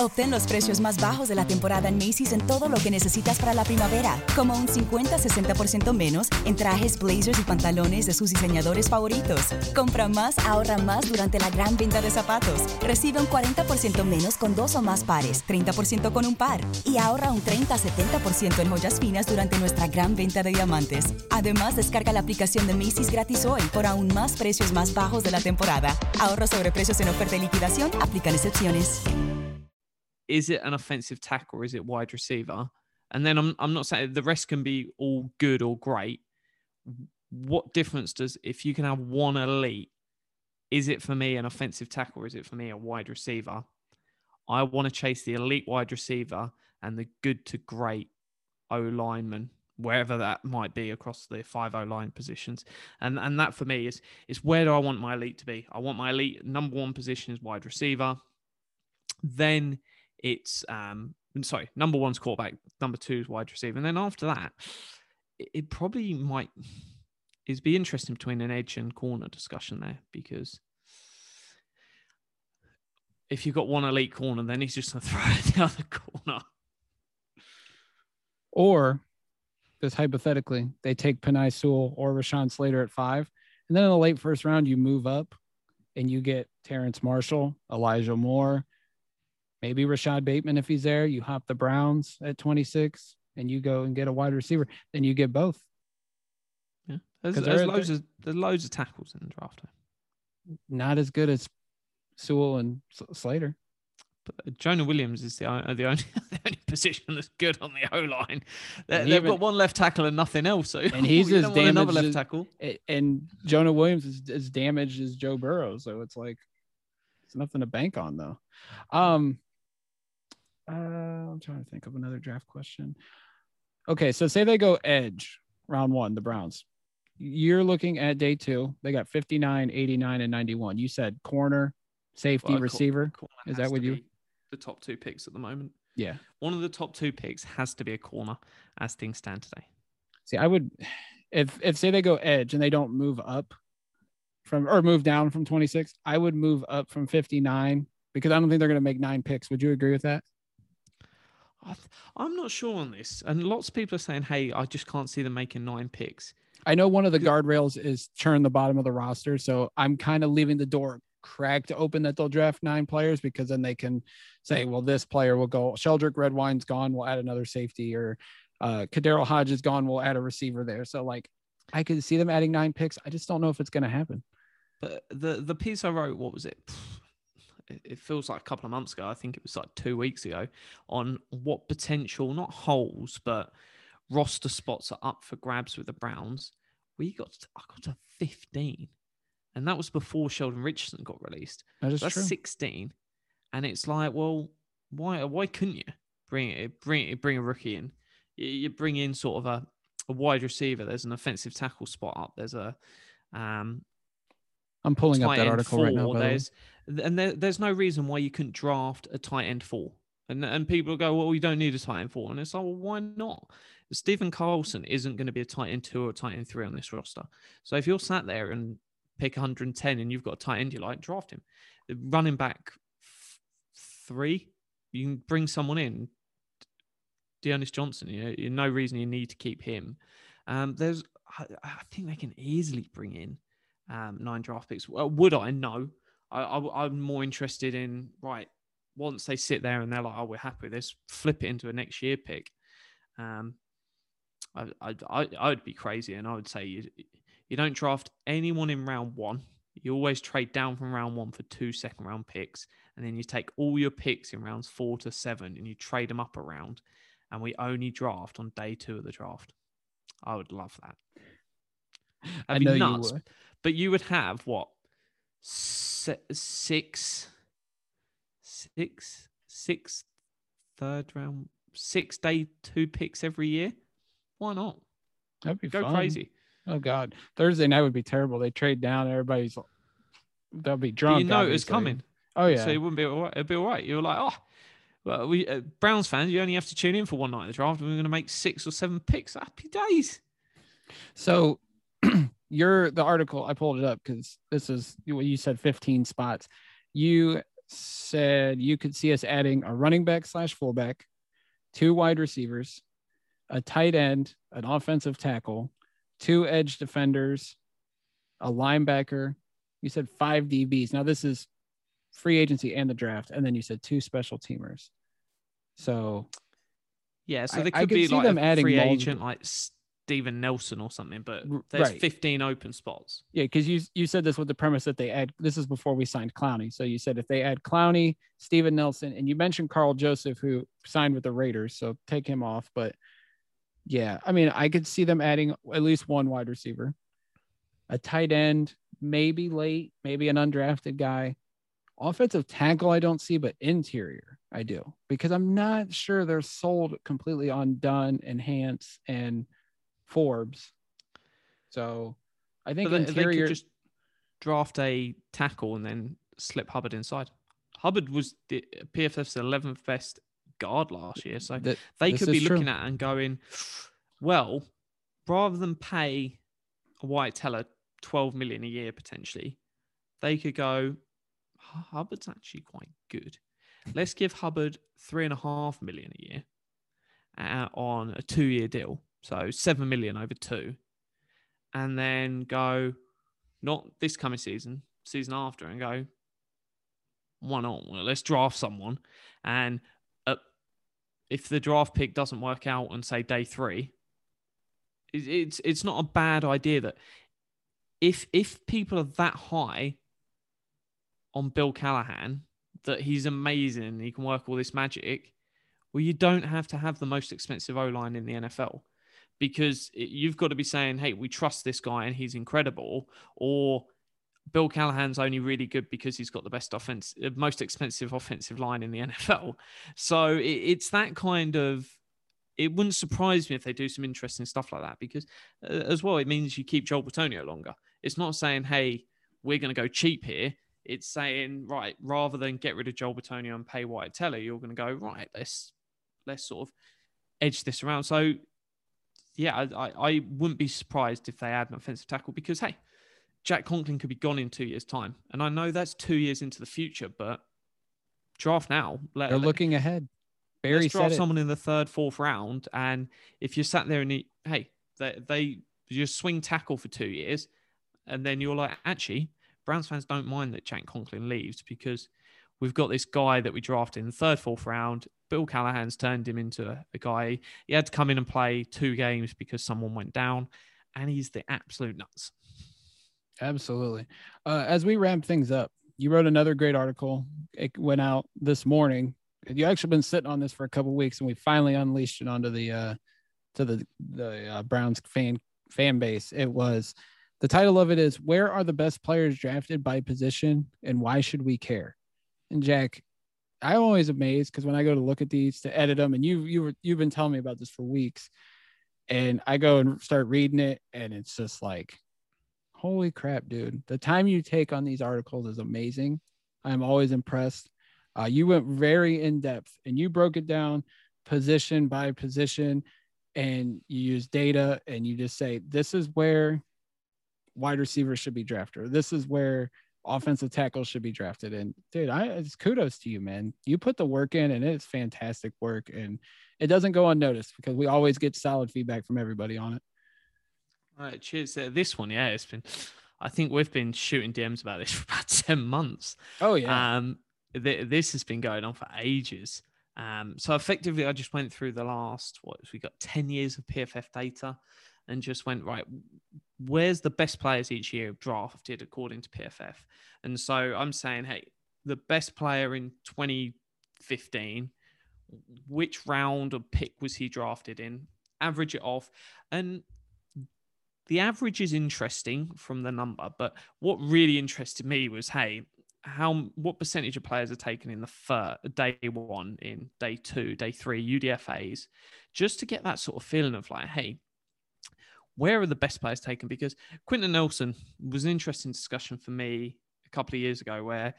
[SPEAKER 5] Obtén los precios más bajos de la temporada en Macy's en todo lo que necesitas para la primavera, como un 50-60% menos en trajes, blazers y pantalones de sus diseñadores favoritos. Compra más, ahorra más durante la gran venta de zapatos. Recibe un 40% menos con dos o más pares, 30% con un par. Y ahorra un 30-70% en joyas finas durante nuestra gran venta de diamantes. Además, descarga la aplicación de Macy's gratis hoy por aún más precios más bajos de la temporada. Ahorro sobre precios en oferta y liquidación, aplican excepciones.
[SPEAKER 2] Is it an offensive tackle or is it wide receiver? And then I'm I'm not saying the rest can be all good or great. What difference does if you can have one elite? Is it for me an offensive tackle or is it for me a wide receiver? I want to chase the elite wide receiver and the good to great O lineman, wherever that might be across the five O line positions. And and that for me is is where do I want my elite to be? I want my elite number one position is wide receiver. Then it's um sorry, number one's quarterback, number two is wide receiver, and then after that, it, probably might is be interesting between an edge and corner discussion there because if you've got one elite corner, then he's just going [LAUGHS] to throw it the other corner.
[SPEAKER 1] Or just hypothetically, they take Penei Sewell or Rashawn Slater at five. And then in the late first round, you move up and you get Terrace Marshall, Elijah Moore, maybe Rashod Bateman if he's there. You hop the Browns at 26 and you go and get a wide receiver. Then you get both.
[SPEAKER 2] Yeah, there's, there's loads of there's loads of tackles in the draft.
[SPEAKER 1] Not as good as Sewell and Slater.
[SPEAKER 2] But Jonah Williams is the, uh, the only [LAUGHS] the only position that's good on the O line. They, have got one left tackle and nothing else. So
[SPEAKER 1] and [LAUGHS] he's as damaged another left tackle. and Jonah Williams is as damaged as Joe Burrow. So it's like it's nothing to bank on though. Um, uh, I'm trying to think of another draft question. Okay, so say they go edge round one, the Browns. You're looking at day two. They got 59, 89, and 91. You said corner, safety, well, receiver. Is that what you?
[SPEAKER 2] The top two picks at the moment.
[SPEAKER 1] Yeah.
[SPEAKER 2] One of the top two picks has to be a corner as things stand today.
[SPEAKER 1] See, I would, if if say they go edge and they don't move up from or move down from 26, I would move up from 59 because I don't think they're going to make nine picks. Would you agree with that?
[SPEAKER 2] I'm not sure on this, and lots of people are saying, "Hey, I just can't see them making nine picks."
[SPEAKER 1] I know one of the guardrails is churn the bottom of the roster, so I'm kind of leaving the door cracked open that they'll draft nine players because then they can say, "Well, this player will go. Sheldrick Redwine's gone. We'll add another safety, or uh, KhaDarel Hodge is gone. We'll add a receiver there." So, like, I could see them adding nine picks. I just don't know if it's going to happen.
[SPEAKER 2] But the the piece I wrote, what was it? It feels like a couple of months ago. I think it was like two weeks ago on what potential, not holes, but roster spots are up for grabs with the Browns. We got, to, I got to 15. And that was before Sheldon Richardson got released.
[SPEAKER 1] That is
[SPEAKER 2] so that's
[SPEAKER 1] true.
[SPEAKER 2] 16. And it's like, well, why why couldn't you bring it, bring it, bring a rookie in? You, you bring in sort of a, a wide receiver. There's an offensive tackle spot up. There's a um,
[SPEAKER 1] I'm pulling up that article
[SPEAKER 2] four.
[SPEAKER 1] right now.
[SPEAKER 2] There's and there, there's no reason why you couldn't draft a tight end four. And and people go, well, you don't need a tight end four, and it's like, well, why not? Stephen Carlson isn't going to be a tight end two or a tight end three on this roster. So if you're sat there and pick 110 and you've got a tight end you like, draft him. Running back three, you can bring someone in. D'Ernest Johnson, you know, no reason you need to keep him. Um, there's I, I think they can easily bring in um, nine draft picks. Well, would I? No. I, I, I'm more interested in right once they sit there and they're like, oh, we're happy. Let's flip it into a next year pick. Um, I, I, I, I would be crazy, and I would say you, you don't draft anyone in round one. You always trade down from round one for two second round picks, and then you take all your picks in rounds four to seven and you trade them up around, and we only draft on day two of the draft. I would love that. That'd
[SPEAKER 1] I know
[SPEAKER 2] be
[SPEAKER 1] you
[SPEAKER 2] nuts.
[SPEAKER 1] would.
[SPEAKER 2] But you would have what six, six, six third round, six day two picks every year. Why not?
[SPEAKER 1] That'd be
[SPEAKER 2] Go
[SPEAKER 1] fun.
[SPEAKER 2] crazy.
[SPEAKER 1] Oh God, Thursday night would be terrible. They trade down. Everybody's they'll be
[SPEAKER 2] But
[SPEAKER 1] drunk.
[SPEAKER 2] you know it's coming.
[SPEAKER 1] Oh yeah.
[SPEAKER 2] So it wouldn't be all right. It'd be all right. You're like, oh, well, we uh, Browns fans, you only have to tune in for one night of the draft. and We're going to make six or seven picks. Happy days.
[SPEAKER 1] So [CLEARS THROAT] you're the article I pulled it up because this is what you said 15 spots. You said you could see us adding a running back slash fullback, two wide receivers, a tight end, an offensive tackle, two edge defenders, a linebacker. You said five DBs. Now this is free agency and the draft, and then you said two special teamers. So
[SPEAKER 2] Yeah, so
[SPEAKER 1] I-
[SPEAKER 2] there
[SPEAKER 1] I
[SPEAKER 2] could
[SPEAKER 1] could
[SPEAKER 2] be
[SPEAKER 1] see
[SPEAKER 2] like
[SPEAKER 1] them adding
[SPEAKER 2] free
[SPEAKER 1] multiple-
[SPEAKER 2] agent like Steven Nelson or something, but there's
[SPEAKER 1] right.
[SPEAKER 2] 15 open spots.
[SPEAKER 1] Yeah, because you you said this with the premise that they add. This is before we signed Clowney. So you said if they add Clowney, Steven Nelson, and you mentioned Karl Joseph, who signed with the Raiders. So take him off. But yeah, I mean, I could see them adding at least one wide receiver, a tight end, maybe late, maybe an undrafted guy. Offensive tackle, I don't see, but interior, I do because I'm not sure they're sold completely on Dunn and Hance and Forbes. So I think
[SPEAKER 2] But they, they could just draft a tackle and then slip Hubbard inside. Hubbard was the PFF's 11th best guard last year, so
[SPEAKER 1] that-
[SPEAKER 2] they could be
[SPEAKER 1] is true.
[SPEAKER 2] looking at and going, well, rather than pay a Wyatt Teller 12 million a year potentially, they could go, Hubbard's actually quite good. Let's give Hubbard three and a half million a year uh, on a two year deal. So seven million over two. And then go, not this coming season, season after, and go, why not? Well, let's draft someone. And uh, if the draft pick doesn't work out on say day three, it, it's it's not a bad idea that if if people are that high on Bill Callahan that he's amazing he can work all this magic, well, you don't have to have the most expensive O line in the NFL because you've got to be saying, hey, we trust this guy and he's incredible, or Bill Callahan's only really good because he's got the best offense, uh, most expensive offensive line in the [LAUGHS] NFL. So it's that kind of. It wouldn't surprise me if they do some interesting stuff like that because, uh, as well, it means you keep Joel Bitonio longer. It's not saying, hey, we're going to go cheap here. It's saying, right, rather than get rid of Joel Bitonio and pay Wyatt Teller, you're going to go, right, let's let's sort of edge this around. So, yeah, I, I, wouldn't be surprised if they add an offensive tackle because, hey, Jack Conklin could be gone in two years' time. And I know that's two years into the future, but draft now. Let,
[SPEAKER 1] They're
[SPEAKER 2] let-
[SPEAKER 1] looking ahead. Barry
[SPEAKER 2] let's draft someone in the third, fourth round. And if you sat there and, you- hey, they, they just swing tackle for two years, and then you're like, actually, Browns fans don't mind that Jack Conklin leaves because we've got this guy that we drafted in the third, fourth round. Bill Callahan's turned him into a, a guy. He had to come in and play two games because someone went down, and he's the absolute nuts.
[SPEAKER 1] Absolutely. Uh, as we ramp things up, you wrote another great article. It went out this morning. You actually been sitting on this for a couple weeks, and we finally unleashed it onto the uh, to the the uh, Browns fan fan base. It was the title of it is "Where are the best players drafted by position, and why should we care?" And Jack, I'm always amazed because when I go to look at these to edit them, and you you were, you've been telling me about this for weeks, and I go and start reading it, and it's just like holy crap, dude. The time you take on these articles is amazing. I'm always impressed. Uh, you went very in depth and you broke it down position by position and you use data and you just say, this is where wide receivers should be drafted. This is where offensive tackles should be drafted. And dude, I it's kudos to you, man. You put the work in and it's fantastic work. And it doesn't go unnoticed because we always get solid feedback from everybody on it.
[SPEAKER 2] All right, cheers. Uh, this one, yeah, it's been. I think we've been shooting DMs about this [LAUGHS] for about ten months.
[SPEAKER 1] Oh yeah.
[SPEAKER 2] Um, th- this has been going on for ages. Um, so effectively, I just went through the last what we got ten years of PFF data, and just went right. Where's the best players each year drafted according to PFF? And so I'm saying, hey, the best player in 2015, which round of pick was he drafted in? Average it off, and the average is interesting from the number, but what really interested me was, hey, how what percentage of players are taken in the first day one, in day two, day three, UDFAs, just to get that sort of feeling of like, hey, where are the best players taken? Because Quenton Nelson was an interesting discussion for me a couple of years ago where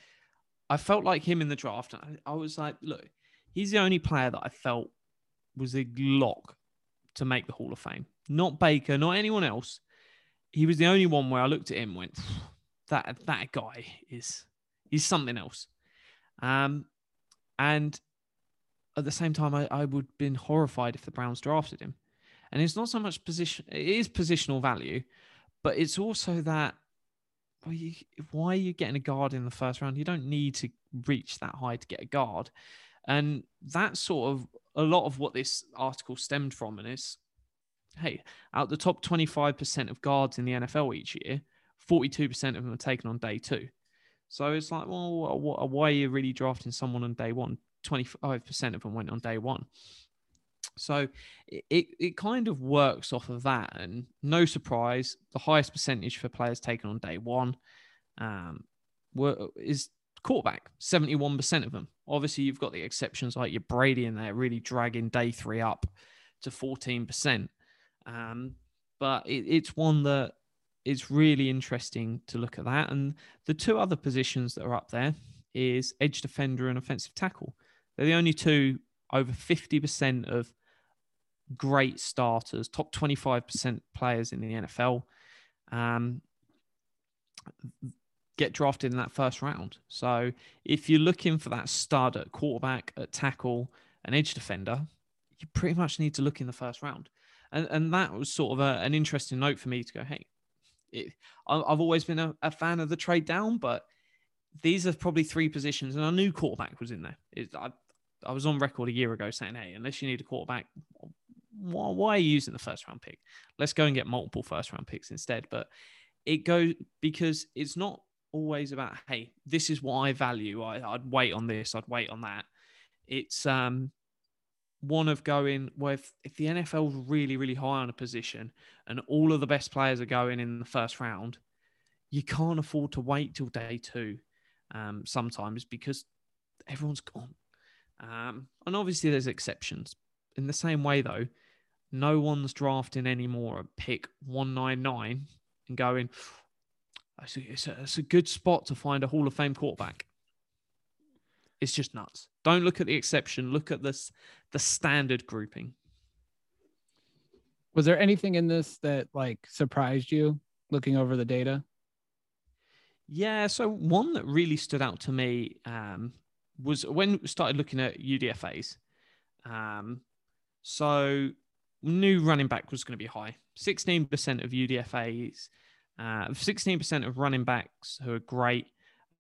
[SPEAKER 2] I felt like him in the draft. I, I was like, look, he's the only player that I felt was a lock to make the Hall of Fame. Not Baker, not anyone else. He was the only one where I looked at him went, that that guy is he's something else. Um, and at the same time, I, I would have been horrified if the Browns drafted him. And it's not so much position; it is positional value, but it's also that well, you, why are you getting a guard in the first round? You don't need to reach that high to get a guard. And that's sort of a lot of what this article stemmed from. And it's, hey, out the top 25% of guards in the NFL each year, 42% of them are taken on day two. So it's like, well, why are you really drafting someone on day one? 25% of them went on day one. So it, it kind of works off of that. And no surprise, the highest percentage for players taken on day one um, were, is quarterback, 71% of them. Obviously, you've got the exceptions like your Brady in there, really dragging day three up to 14%. Um, but it, it's one that is really interesting to look at that. And the two other positions that are up there is edge defender and offensive tackle. They're the only two over 50% of great starters, top 25% players in the NFL. Um, get drafted in that first round. So if you're looking for that stud at quarterback, at tackle, an edge defender, you pretty much need to look in the first round. And, and that was sort of a, an interesting note for me to go, hey, it, I've always been a, a, fan of the trade down, but these are probably three positions, and I knew quarterback was in there. It, I, I was on record a year ago saying, hey, unless you need a quarterback, why, why are you using the first round pick? Let's go and get multiple first round picks instead. But it goes because it's not always about hey this is what i value I, would wait on this i'd wait on that it's um one of going well if, if the nfl's really really high on a position and all of the best players are going in the first round you can't afford to wait till day two um, sometimes because everyone's gone um, and obviously there's exceptions in the same way though no one's drafting anymore at pick 199 and going it's a, it's a good spot to find a Hall of Fame quarterback. It's just nuts. Don't look at the exception. Look at this the standard grouping.
[SPEAKER 1] Was there anything in this that like surprised you looking over the data?
[SPEAKER 2] Yeah, so one that really stood out to me um, was when we started looking at UDFA's. Um, so new running back was going to be high. 16% of UDFA's uh, 16% of running backs who are great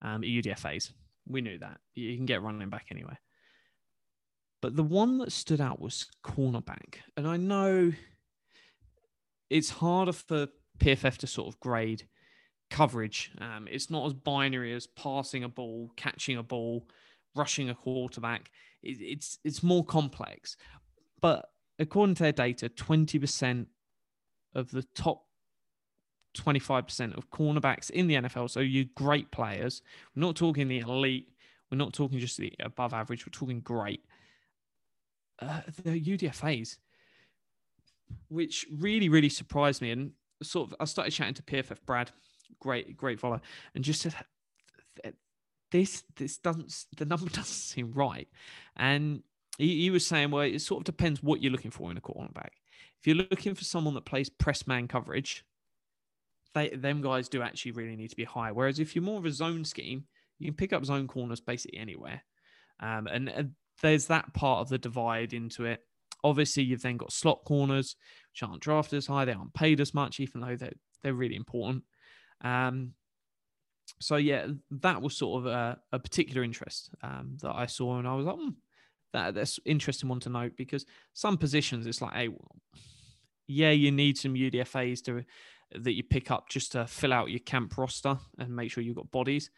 [SPEAKER 2] um, UDFAs. We knew that. You can get running back anywhere. But the one that stood out was cornerback. And I know it's harder for PFF to sort of grade coverage. Um, it's not as binary as passing a ball, catching a ball, rushing a quarterback. It, it's it's more complex. But according to their data, 20% of the top 25% of cornerbacks in the NFL. So you great players. We're not talking the elite. We're not talking just the above average. We're talking great. Uh, the UDFAs, which really, really surprised me. And sort of, I started chatting to PFF Brad, great, great follower, and just said, this, this doesn't, the number [LAUGHS] doesn't seem right. And he, he was saying, well, it sort of depends what you're looking for in a cornerback. If you're looking for someone that plays press man coverage, they them guys do actually really need to be high. Whereas if you're more of a zone scheme, you can pick up zone corners basically anywhere. Um, and, there's that part of the divide into it. Obviously, you've then got slot corners, which aren't drafted as high. They aren't paid as much, even though they're, they're really important. Um, so, yeah, that was sort of a, a particular interest um, that I saw. And I was like, hmm, that, that's interesting one to note because some positions, it's like, hey, yeah, you need some UDFAs to that you pick up just to fill out your camp roster and make sure you've got bodies.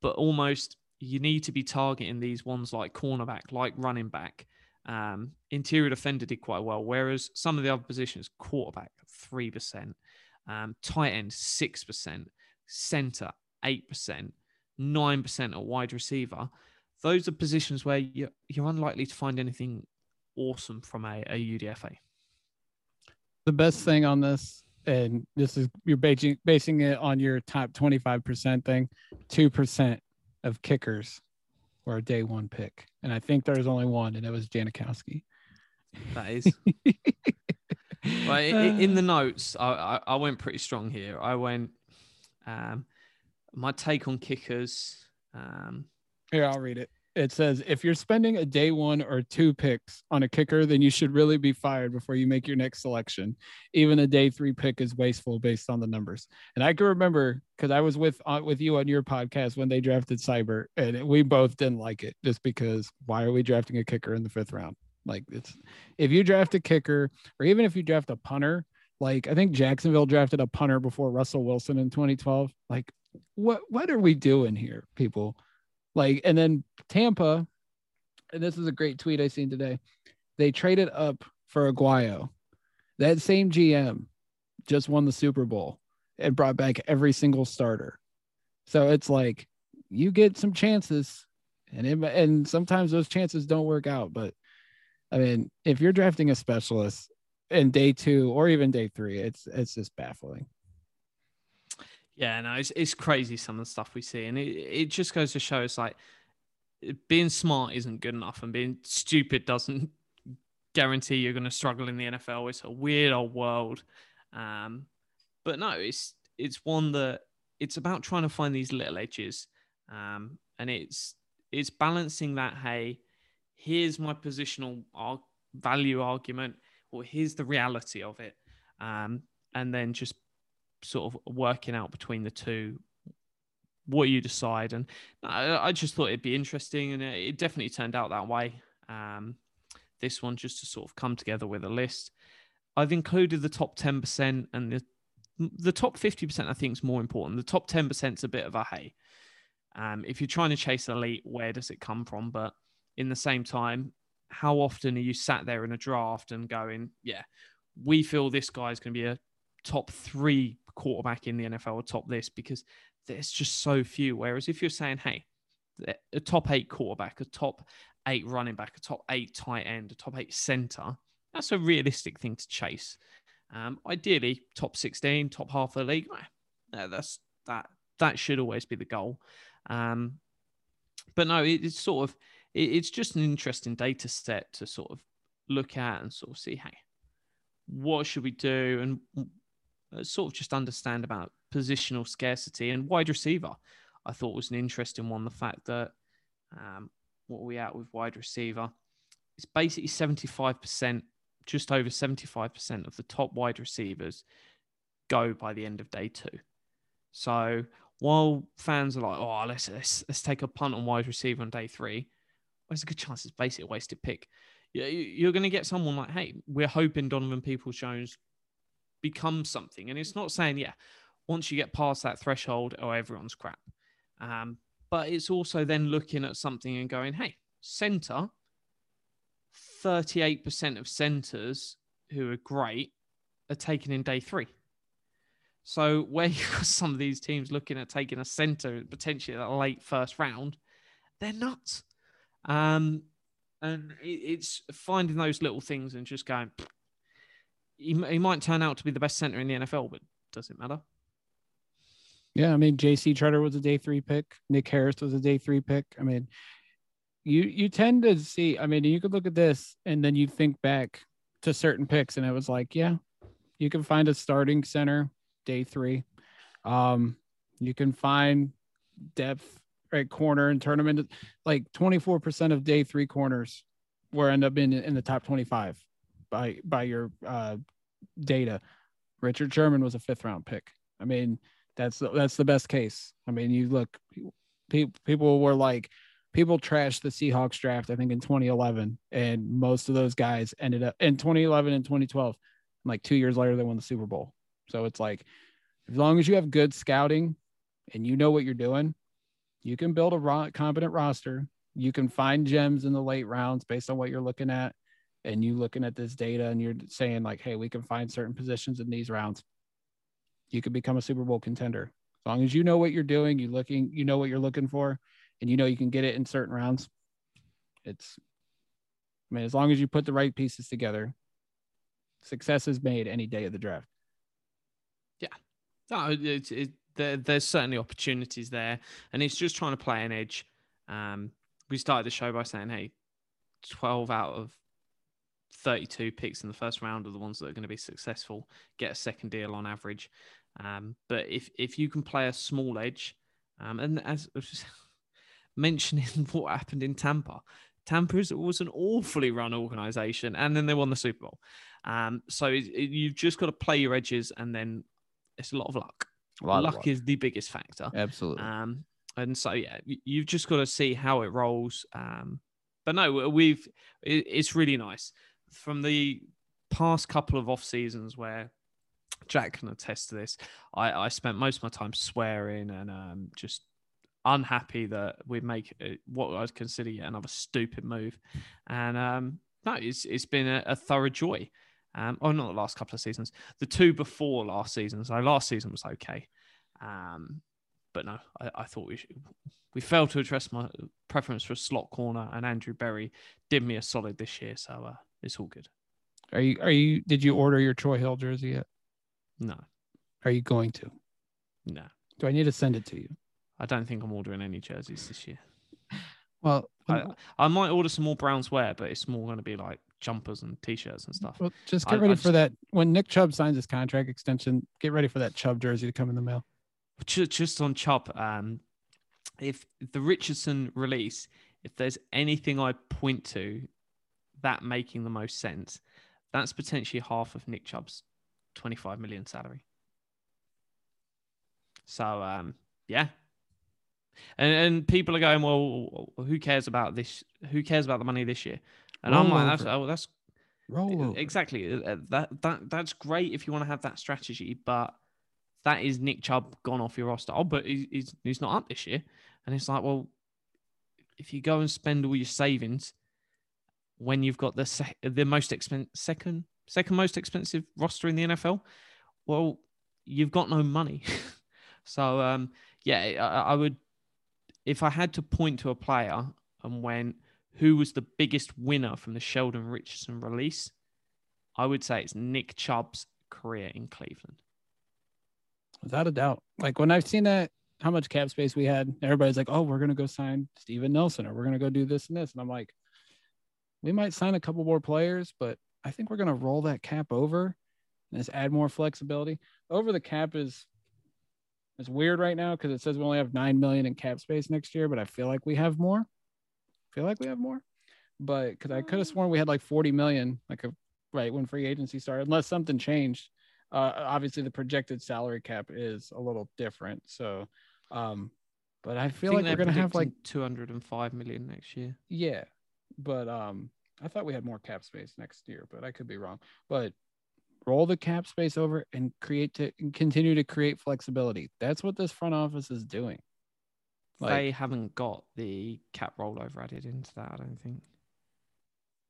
[SPEAKER 2] But almost you need to be targeting these ones like cornerback, like running back. Um, interior defender did quite well, whereas some of the other positions, quarterback, 3%, um, tight end, 6%, center, 8%, 9% at wide receiver. Those are positions where you're, you're unlikely to find anything awesome from a, a UDFA.
[SPEAKER 1] The best thing on this, and this is you're basing, basing it on your top 25% thing, 2% of kickers were a day one pick. And I think there's only one, and it was Janikowski.
[SPEAKER 2] That is. [LAUGHS] well, in, in, the notes, I, I, I, went pretty strong here. I went, um, my take on kickers. Um,
[SPEAKER 1] here, I'll read it it says if you're spending a day one or two picks on a kicker, then you should really be fired before you make your next selection. Even a day three pick is wasteful based on the numbers. And I can remember because I was with uh, with you on your podcast when they drafted Seibert, and we both didn't like it just because why are we drafting a kicker in the fifth round? Like it's if you draft a kicker or even if you draft a punter, like I think Jacksonville drafted a punter before Russell Wilson in 2012. Like what what are we doing here, people? Like, and then Tampa, and this is a great tweet I seen today. They traded up for Aguayo. That same GM just won the Super Bowl and brought back every single starter. So it's like you get some chances, and it, and sometimes those chances don't work out. But I mean, if you're drafting a specialist in day two or even day three, it's it's just baffling.
[SPEAKER 2] Yeah, no, it's, it's crazy some of the stuff we see. And it, it just goes to show us like being smart isn't good enough and being stupid doesn't guarantee you're going to struggle in the NFL. It's a weird old world. Um, but no, it's it's one that it's about trying to find these little edges. Um, and it's it's balancing that, hey, here's my positional value argument, or here's the reality of it. Um, and then just sort of working out between the two what you decide. And I, I just thought it'd be interesting, and it, it definitely turned out that way. Um, this one just to sort of come together with a list. I've included the top ten percent and the the top fifty percent. I think is more important. The top ten percent is a bit of a hey. Um, if you're trying to chase elite, where does it come from? But in the same time, how often are you sat there in a draft and going, yeah, we feel this guy is going to be a top three quarterback in the NFL atop this because there's just so few. Whereas if you're saying, hey, a top eight quarterback, a top eight running back, a top eight tight end, a top eight center, that's a realistic thing to chase. Um, ideally, top 16, top half of the league. Yeah, that's that. That should always be the goal. Um, but no, it, it's sort of it, it's just an interesting data set to sort of look at and sort of see, hey, what should we do and sort of just understand about positional scarcity and wide receiver. I thought was an interesting one. The fact that um, what are we at with wide receiver? It's basically 75%, just over 75% of the top wide receivers go by the end of day two. So while fans are like, oh, let's, let's, let's take a punt on wide receiver on day three, well, there's a good chance it's basically a wasted pick. You're going to get someone like, hey, we're hoping Donovan Peoples Jones become something. And it's not saying, yeah, once you get past that threshold, oh, everyone's crap. Um, but it's also then looking at something and going, hey, center, 38% of centers who are great are taken in day three. So where [LAUGHS] you got some of these teams looking at taking a center potentially at a late first round, they're nuts. Um, and it's finding those little things and just going, he, he might turn out to be the best center in the NFL, but does it matter?
[SPEAKER 1] Yeah, I mean, J.C. Tretter was a day three pick. Nick Harris was a day three pick. I mean, you you tend to see. I mean, you could look at this and then you think back to certain picks, and it was like, yeah, you can find a starting center day three. Um, you can find depth right corner and turn them into like 24% of day three corners were end up being in the top 25 by by your uh, data. Richard Sherman was a fifth round pick. I mean, that's that's the best case. I mean, you look, people people were like, people trashed the Seahawks draft. I think in 2011, and most of those guys ended up in 2011 and 2012. Like two years later, they won the Super Bowl. So it's like, as long as you have good scouting and you know what you're doing, you can build a competent roster. You can find gems in the late rounds based on what you're looking at and you looking at this data and you're saying like, hey, we can find certain positions in these rounds, you could become a Super Bowl contender. As long as you know what you're doing, you looking, you know what you're looking for, and you know you can get it in certain rounds. It's, I mean, as long as you put the right pieces together, success is made any day of the draft.
[SPEAKER 2] Yeah, no, it's it, there, there's certainly opportunities there, and it's just trying to play an edge. Um, we started the show by saying, hey, 12 out of 32 picks in the first round are the ones that are going to be successful, get a second deal on average. Um, but if if you can play a small edge, um, and as I was just [LAUGHS] mentioning [LAUGHS] what happened in Tampa, Tampa was an awfully run organization, and then they won the Super Bowl. Um, so it, it, you've just got to play your edges, and then it's a lot of luck. Lot luck, of luck is the biggest factor.
[SPEAKER 1] Absolutely.
[SPEAKER 2] Um, and so yeah, you've just got to see how it rolls. Um, but no, we've it, it's really nice from the past couple of off seasons where Jack can attest to this. I, I spent most of my time swearing and um, just unhappy that we make what I would consider yet another stupid move. And um, no, it's it's been a, a thorough joy. Um, oh, not the last couple of seasons, the two before last season. So last season was okay. Um, but no, I, I thought we should, we failed to address my preference for a slot corner, and Andrew Berry did me a solid this year. So uh, it's all good.
[SPEAKER 1] Are you are you did you order your Troy Hill jersey yet?
[SPEAKER 2] No.
[SPEAKER 1] Are you going to?
[SPEAKER 2] No.
[SPEAKER 1] Do I need to send it to you?
[SPEAKER 2] I don't think I'm ordering any jerseys this year.
[SPEAKER 1] Well,
[SPEAKER 2] I, I might order some more Browns wear, but it's more going to be like jumpers and t-shirts and stuff.
[SPEAKER 1] Well, just get I, ready I for just, that. When Nick Chubb signs his contract extension, get ready for that Chubb jersey to come in the mail.
[SPEAKER 2] Just on Chubb, um, if the Richardson release, if there's anything I point to that making the most sense, that's potentially half of Nick Chubb's 25 million salary. So um, yeah. And and people are going, well, who cares about this? Who cares about the money this year? And Roll I'm like, that's oh, that's
[SPEAKER 1] Roll
[SPEAKER 2] exactly uh, that that that's great if you want to have that strategy, but that is Nick Chubb gone off your roster. Oh, but he's he's not up this year, and it's like, well, if you go and spend all your savings when you've got the sec- the most expensive second second most expensive roster in the NFL, well, you've got no money. [LAUGHS] so um, yeah, I, I, would if I had to point to a player and when who was the biggest winner from the Sheldon Richardson release, I would say it's Nick Chubb's career in Cleveland.
[SPEAKER 1] Without a doubt. Like when I've seen that how much cap space we had, everybody's like, "Oh, we're gonna go sign Steven Nelson, or we're gonna go do this and this," and I'm like, we might sign a couple more players, but I think we're going to roll that cap over and just add more flexibility. Over the cap is it's weird right now because it says we only have nine million in cap space next year, but I feel like we have more. I feel like we have more, but because I could have sworn we had like 40 million, like a right when free agency started, unless something changed. Uh, obviously, the projected salary cap is a little different. So, um, but I feel I like we're going to have like
[SPEAKER 2] 205 million next year.
[SPEAKER 1] Yeah, but um, I thought we had more cap space next year, but I could be wrong. But roll the cap space over and create to and continue to create flexibility. That's what this front office is doing.
[SPEAKER 2] Like, they haven't got the cap rollover added into that, I don't think.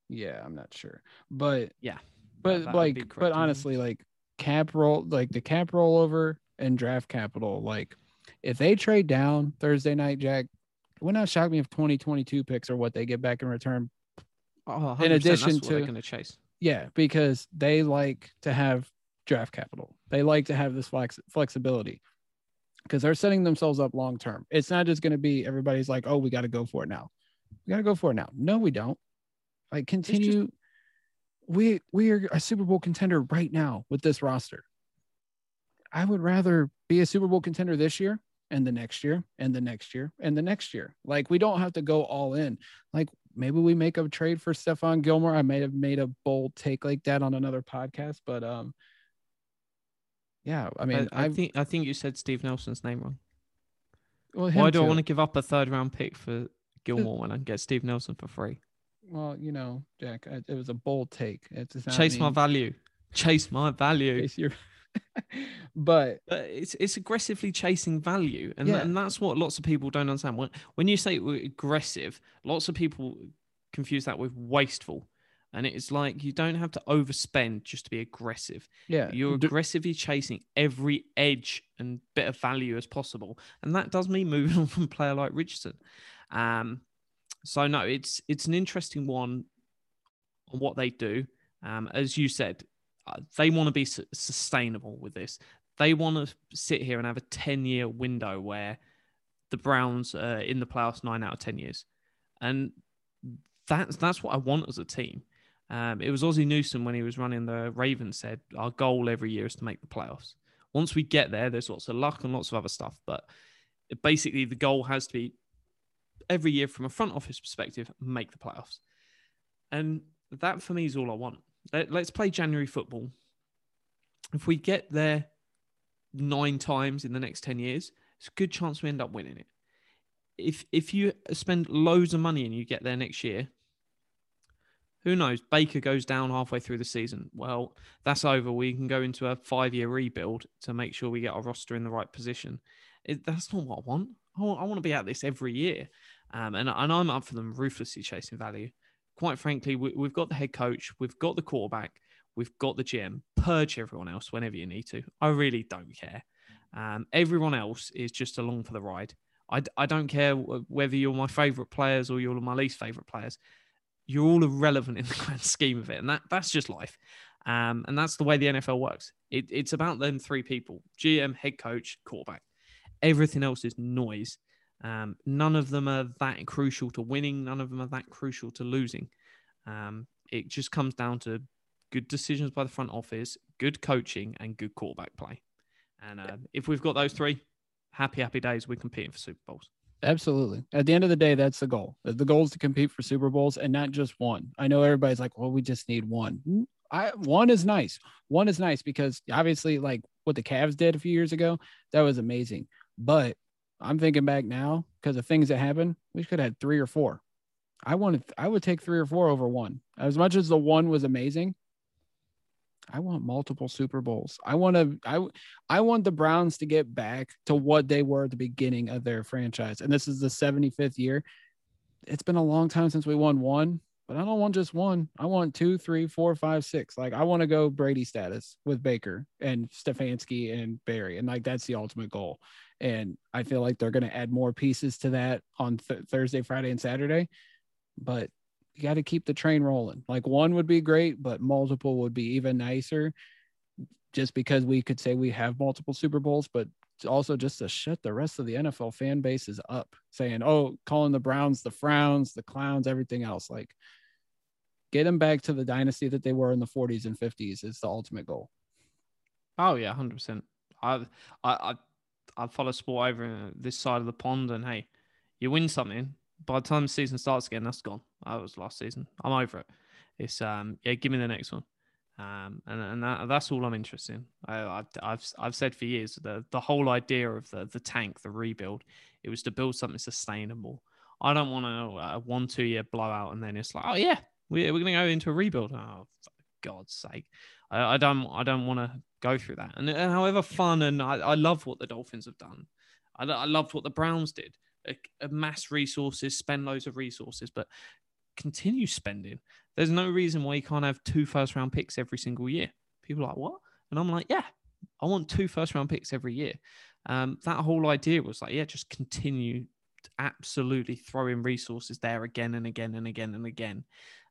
[SPEAKER 1] Yeah, I'm not sure. But
[SPEAKER 2] yeah.
[SPEAKER 1] But like but honestly, like cap roll like the cap rollover and draft capital, like if they trade down Thursday night, Jack, it would not shock me if 2022 picks are what they get back in return
[SPEAKER 2] Oh, in addition to going to chase.
[SPEAKER 1] Yeah, because they like to have draft capital. They like to have this flex flexibility because they're setting themselves up long term. It's not just going to be everybody's like, oh, we got to go for it now. We got to go for it now. No, we don't. Like continue. Just... we we are a Super Bowl contender right now with this roster. I would rather be a Super Bowl contender this year and the next year and the next year and the next year. Like we don't have to go all in. Like maybe we make a trade for Stephon Gilmore. I may have made a bold take like that on another podcast, but um, yeah, I mean,
[SPEAKER 2] I, I think I think you said Steve Nelson's name wrong.
[SPEAKER 1] well,
[SPEAKER 2] Why do I want to give up a third round pick for Gilmore when I can get Steve Nelson for free?
[SPEAKER 1] Well, you know, Jack, I- it was a bold take. It's it's not
[SPEAKER 2] Chase my value. Chase my value. [LAUGHS]
[SPEAKER 1] But
[SPEAKER 2] But it's it's aggressively chasing value, and
[SPEAKER 1] Yeah.
[SPEAKER 2] and that's what lots of people don't understand. When when you say we're aggressive, lots of people confuse that with wasteful, and it's like you don't have to overspend just to be aggressive.
[SPEAKER 1] yeah,
[SPEAKER 2] You're aggressively chasing every edge and bit of value as possible, and that does mean moving [LAUGHS] on from a player like Richardson. Um, so no, it's it's an interesting one on what they do. Um, as you said, they want to be su- sustainable with this. They want to sit here and have a ten-year window where the Browns are in the playoffs nine out of ten years, and that's that's what I want as a team. Um, it was Ozzie Newsom when he was running the Ravens said our goal every year is to make the playoffs. Once we get there, there's lots of luck and lots of other stuff, but basically the goal has to be every year from a front office perspective, make the playoffs. And that for me is all I want. Let, let's play January football. If we get there nine times in the next 10 years, it's a good chance we end up winning it. If if you spend loads of money and you get there next year, who knows? Baker goes down halfway through the season. Well, that's over. We can go into a five year rebuild to make sure we get our roster in the right position. It, that's not what I want. I want, I want to be at this every year. Um, and, and I'm up for them ruthlessly chasing value. Quite frankly, we, we've got the head coach, we've got the quarterback, we've got the GM. Purge everyone else whenever you need to. I really don't care. Um, everyone else is just along for the ride. I don't care whether you're my favorite players or you're my least favorite players. You're all irrelevant [LAUGHS] in the grand scheme of it, and that that's just life. Um, and that's the way the NFL works. It, it's about them three people: GM, head coach, quarterback. Everything else is noise. Um, none of them are that crucial to winning. None of them are that crucial to losing. Um, it just comes down to good decisions by the front office, good coaching, and good quarterback play. And uh, if we've got those three, happy, happy days. We're competing for Super Bowls.
[SPEAKER 1] Absolutely. At the end of the day, that's the goal. The goal is to compete for Super Bowls and not just one. I know everybody's like, well, we just need one. I one is nice. One is nice because obviously, like what the Cavs did a few years ago, that was amazing. But I'm thinking back now because of things that happened, we could have had three or four. I wanted I would take three or four over one. As much as the one was amazing, I want multiple Super Bowls. I want to I I want the Browns to get back to what they were at the beginning of their franchise. And this is the 75th year. It's been a long time since we won one, but I don't want just one. I want two, three, four, five, six. Like I want to go Brady status with Baker and Stefanski and Berry. And like that's the ultimate goal. And I feel like they're going to add more pieces to that on th- Thursday, Friday, and Saturday. But you got to keep the train rolling. Like one would be great, but multiple would be even nicer just because we could say we have multiple Super Bowls, but also just to shut the rest of the NFL fan bases up, saying, oh, calling the Browns the frowns, the clowns, everything else. Like, get them back to the dynasty that they were in the 40s and 50s is the ultimate goal.
[SPEAKER 2] Oh yeah, hundred percent. I I I follow sport over this side of the pond, and hey, you win something. By the time the season starts again, that's gone. That was last season. I'm over it. It's um yeah, give me the next one. Um and and that, that's all I'm interested in. I, I've I've said for years the the whole idea of the the tank, the rebuild, it was to build something sustainable. I don't want a, a one two year blowout and then it's like oh yeah we we're gonna go into a rebuild. Oh God's sake. I, I don't I don't want to go through that. And, and however fun and I, I love what the Dolphins have done. I, I loved what the Browns did. A, a mass resources, spend loads of resources, but continue spending. There's no reason why you can't have two first round picks every single year. People are like, what? And I'm like, yeah, I want two first round picks every year. Um, that whole idea was like, yeah, just continue absolutely throwing resources there again and again and again and again.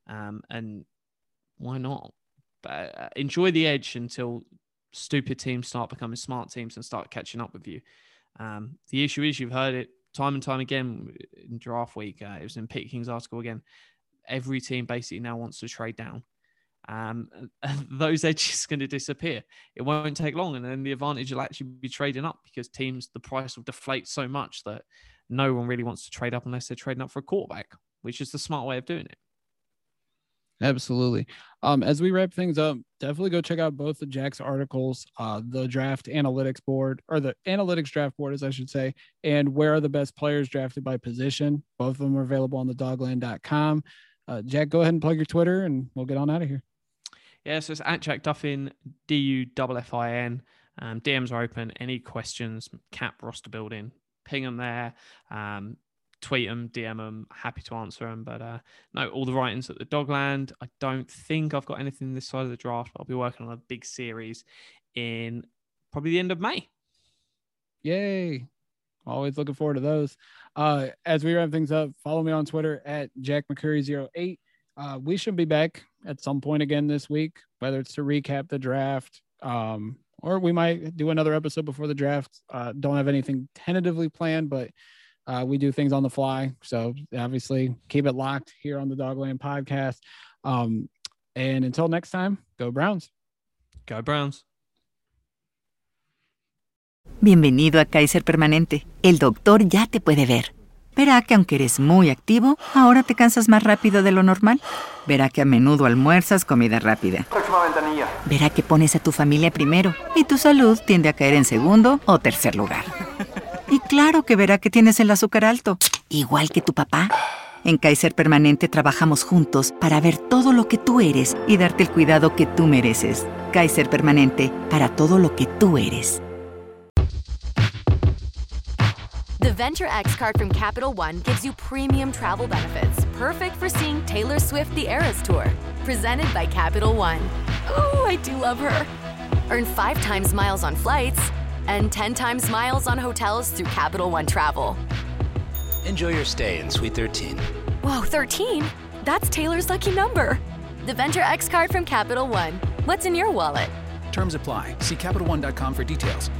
[SPEAKER 2] Um, and why not? But uh, enjoy the edge until stupid teams start becoming smart teams and start catching up with you. Um, the issue is you've heard it time and time again in draft week. Uh, it was in Peter King's article again. Every team basically now wants to trade down. Um, [LAUGHS] those edges are going to disappear. It won't take long, and then the advantage will actually be trading up because teams the price will deflate so much that no one really wants to trade up unless they're trading up for a quarterback, which is the smart way of doing it.
[SPEAKER 1] Absolutely. Um, as we wrap things up, definitely go check out both the Jack's articles, uh, the draft analytics board or the analytics draft board, as I should say, and where are the best players drafted by position. Both of them are available on the dawgland.com. Uh, Jack, go ahead and plug your Twitter and we'll get on out of here.
[SPEAKER 2] Yeah, so it's at Jack Duffin, D U F I N. Um, DMs are open. Any questions, cap roster building, ping them there. Um, tweet them, DM them. Happy to answer them. But uh, no, all the writings at the DawgLand. I don't think I've got anything this side of the draft. I'll be working on a big series in probably the end of May.
[SPEAKER 1] Yay. Always looking forward to those. Uh, as we wrap things up, follow me on Twitter at Jack McCurry08. Uh, we should be back at some point again this week, whether it's to recap the draft, um, or we might do another episode before the draft. Uh, don't have anything tentatively planned, but uh, we do things on the fly. So obviously, keep it locked here on the Dogland podcast. Um, and until next time, go Browns.
[SPEAKER 2] Go Browns.
[SPEAKER 6] Bienvenido a Kaiser Permanente. El doctor ya te puede ver. Verá que aunque eres muy activo, ahora te cansas más rápido de lo normal. Verá que a menudo almuerzas comida rápida.
[SPEAKER 7] Próxima ventanilla.
[SPEAKER 6] Verá que pones a tu familia primero y tu salud tiende a caer en segundo o tercer lugar. Y claro que verá que tienes el azúcar alto, igual que tu papá. En Kaiser Permanente trabajamos juntos para ver todo lo que tú eres y darte el cuidado que tú mereces. Kaiser Permanente, para todo lo que tú eres.
[SPEAKER 8] The Venture X card from Capital One gives you premium travel benefits, perfect for seeing Taylor Swift the Eras Tour. Presented by Capital One. Ooh, I do love her. Earn five times miles on flights and 10 times miles on hotels through Capital One Travel.
[SPEAKER 9] Enjoy your stay in Suite 13.
[SPEAKER 8] Whoa, 13? That's Taylor's lucky number. The Venture X card from Capital One. What's in your wallet?
[SPEAKER 9] Terms apply. See CapitalOne.com for details.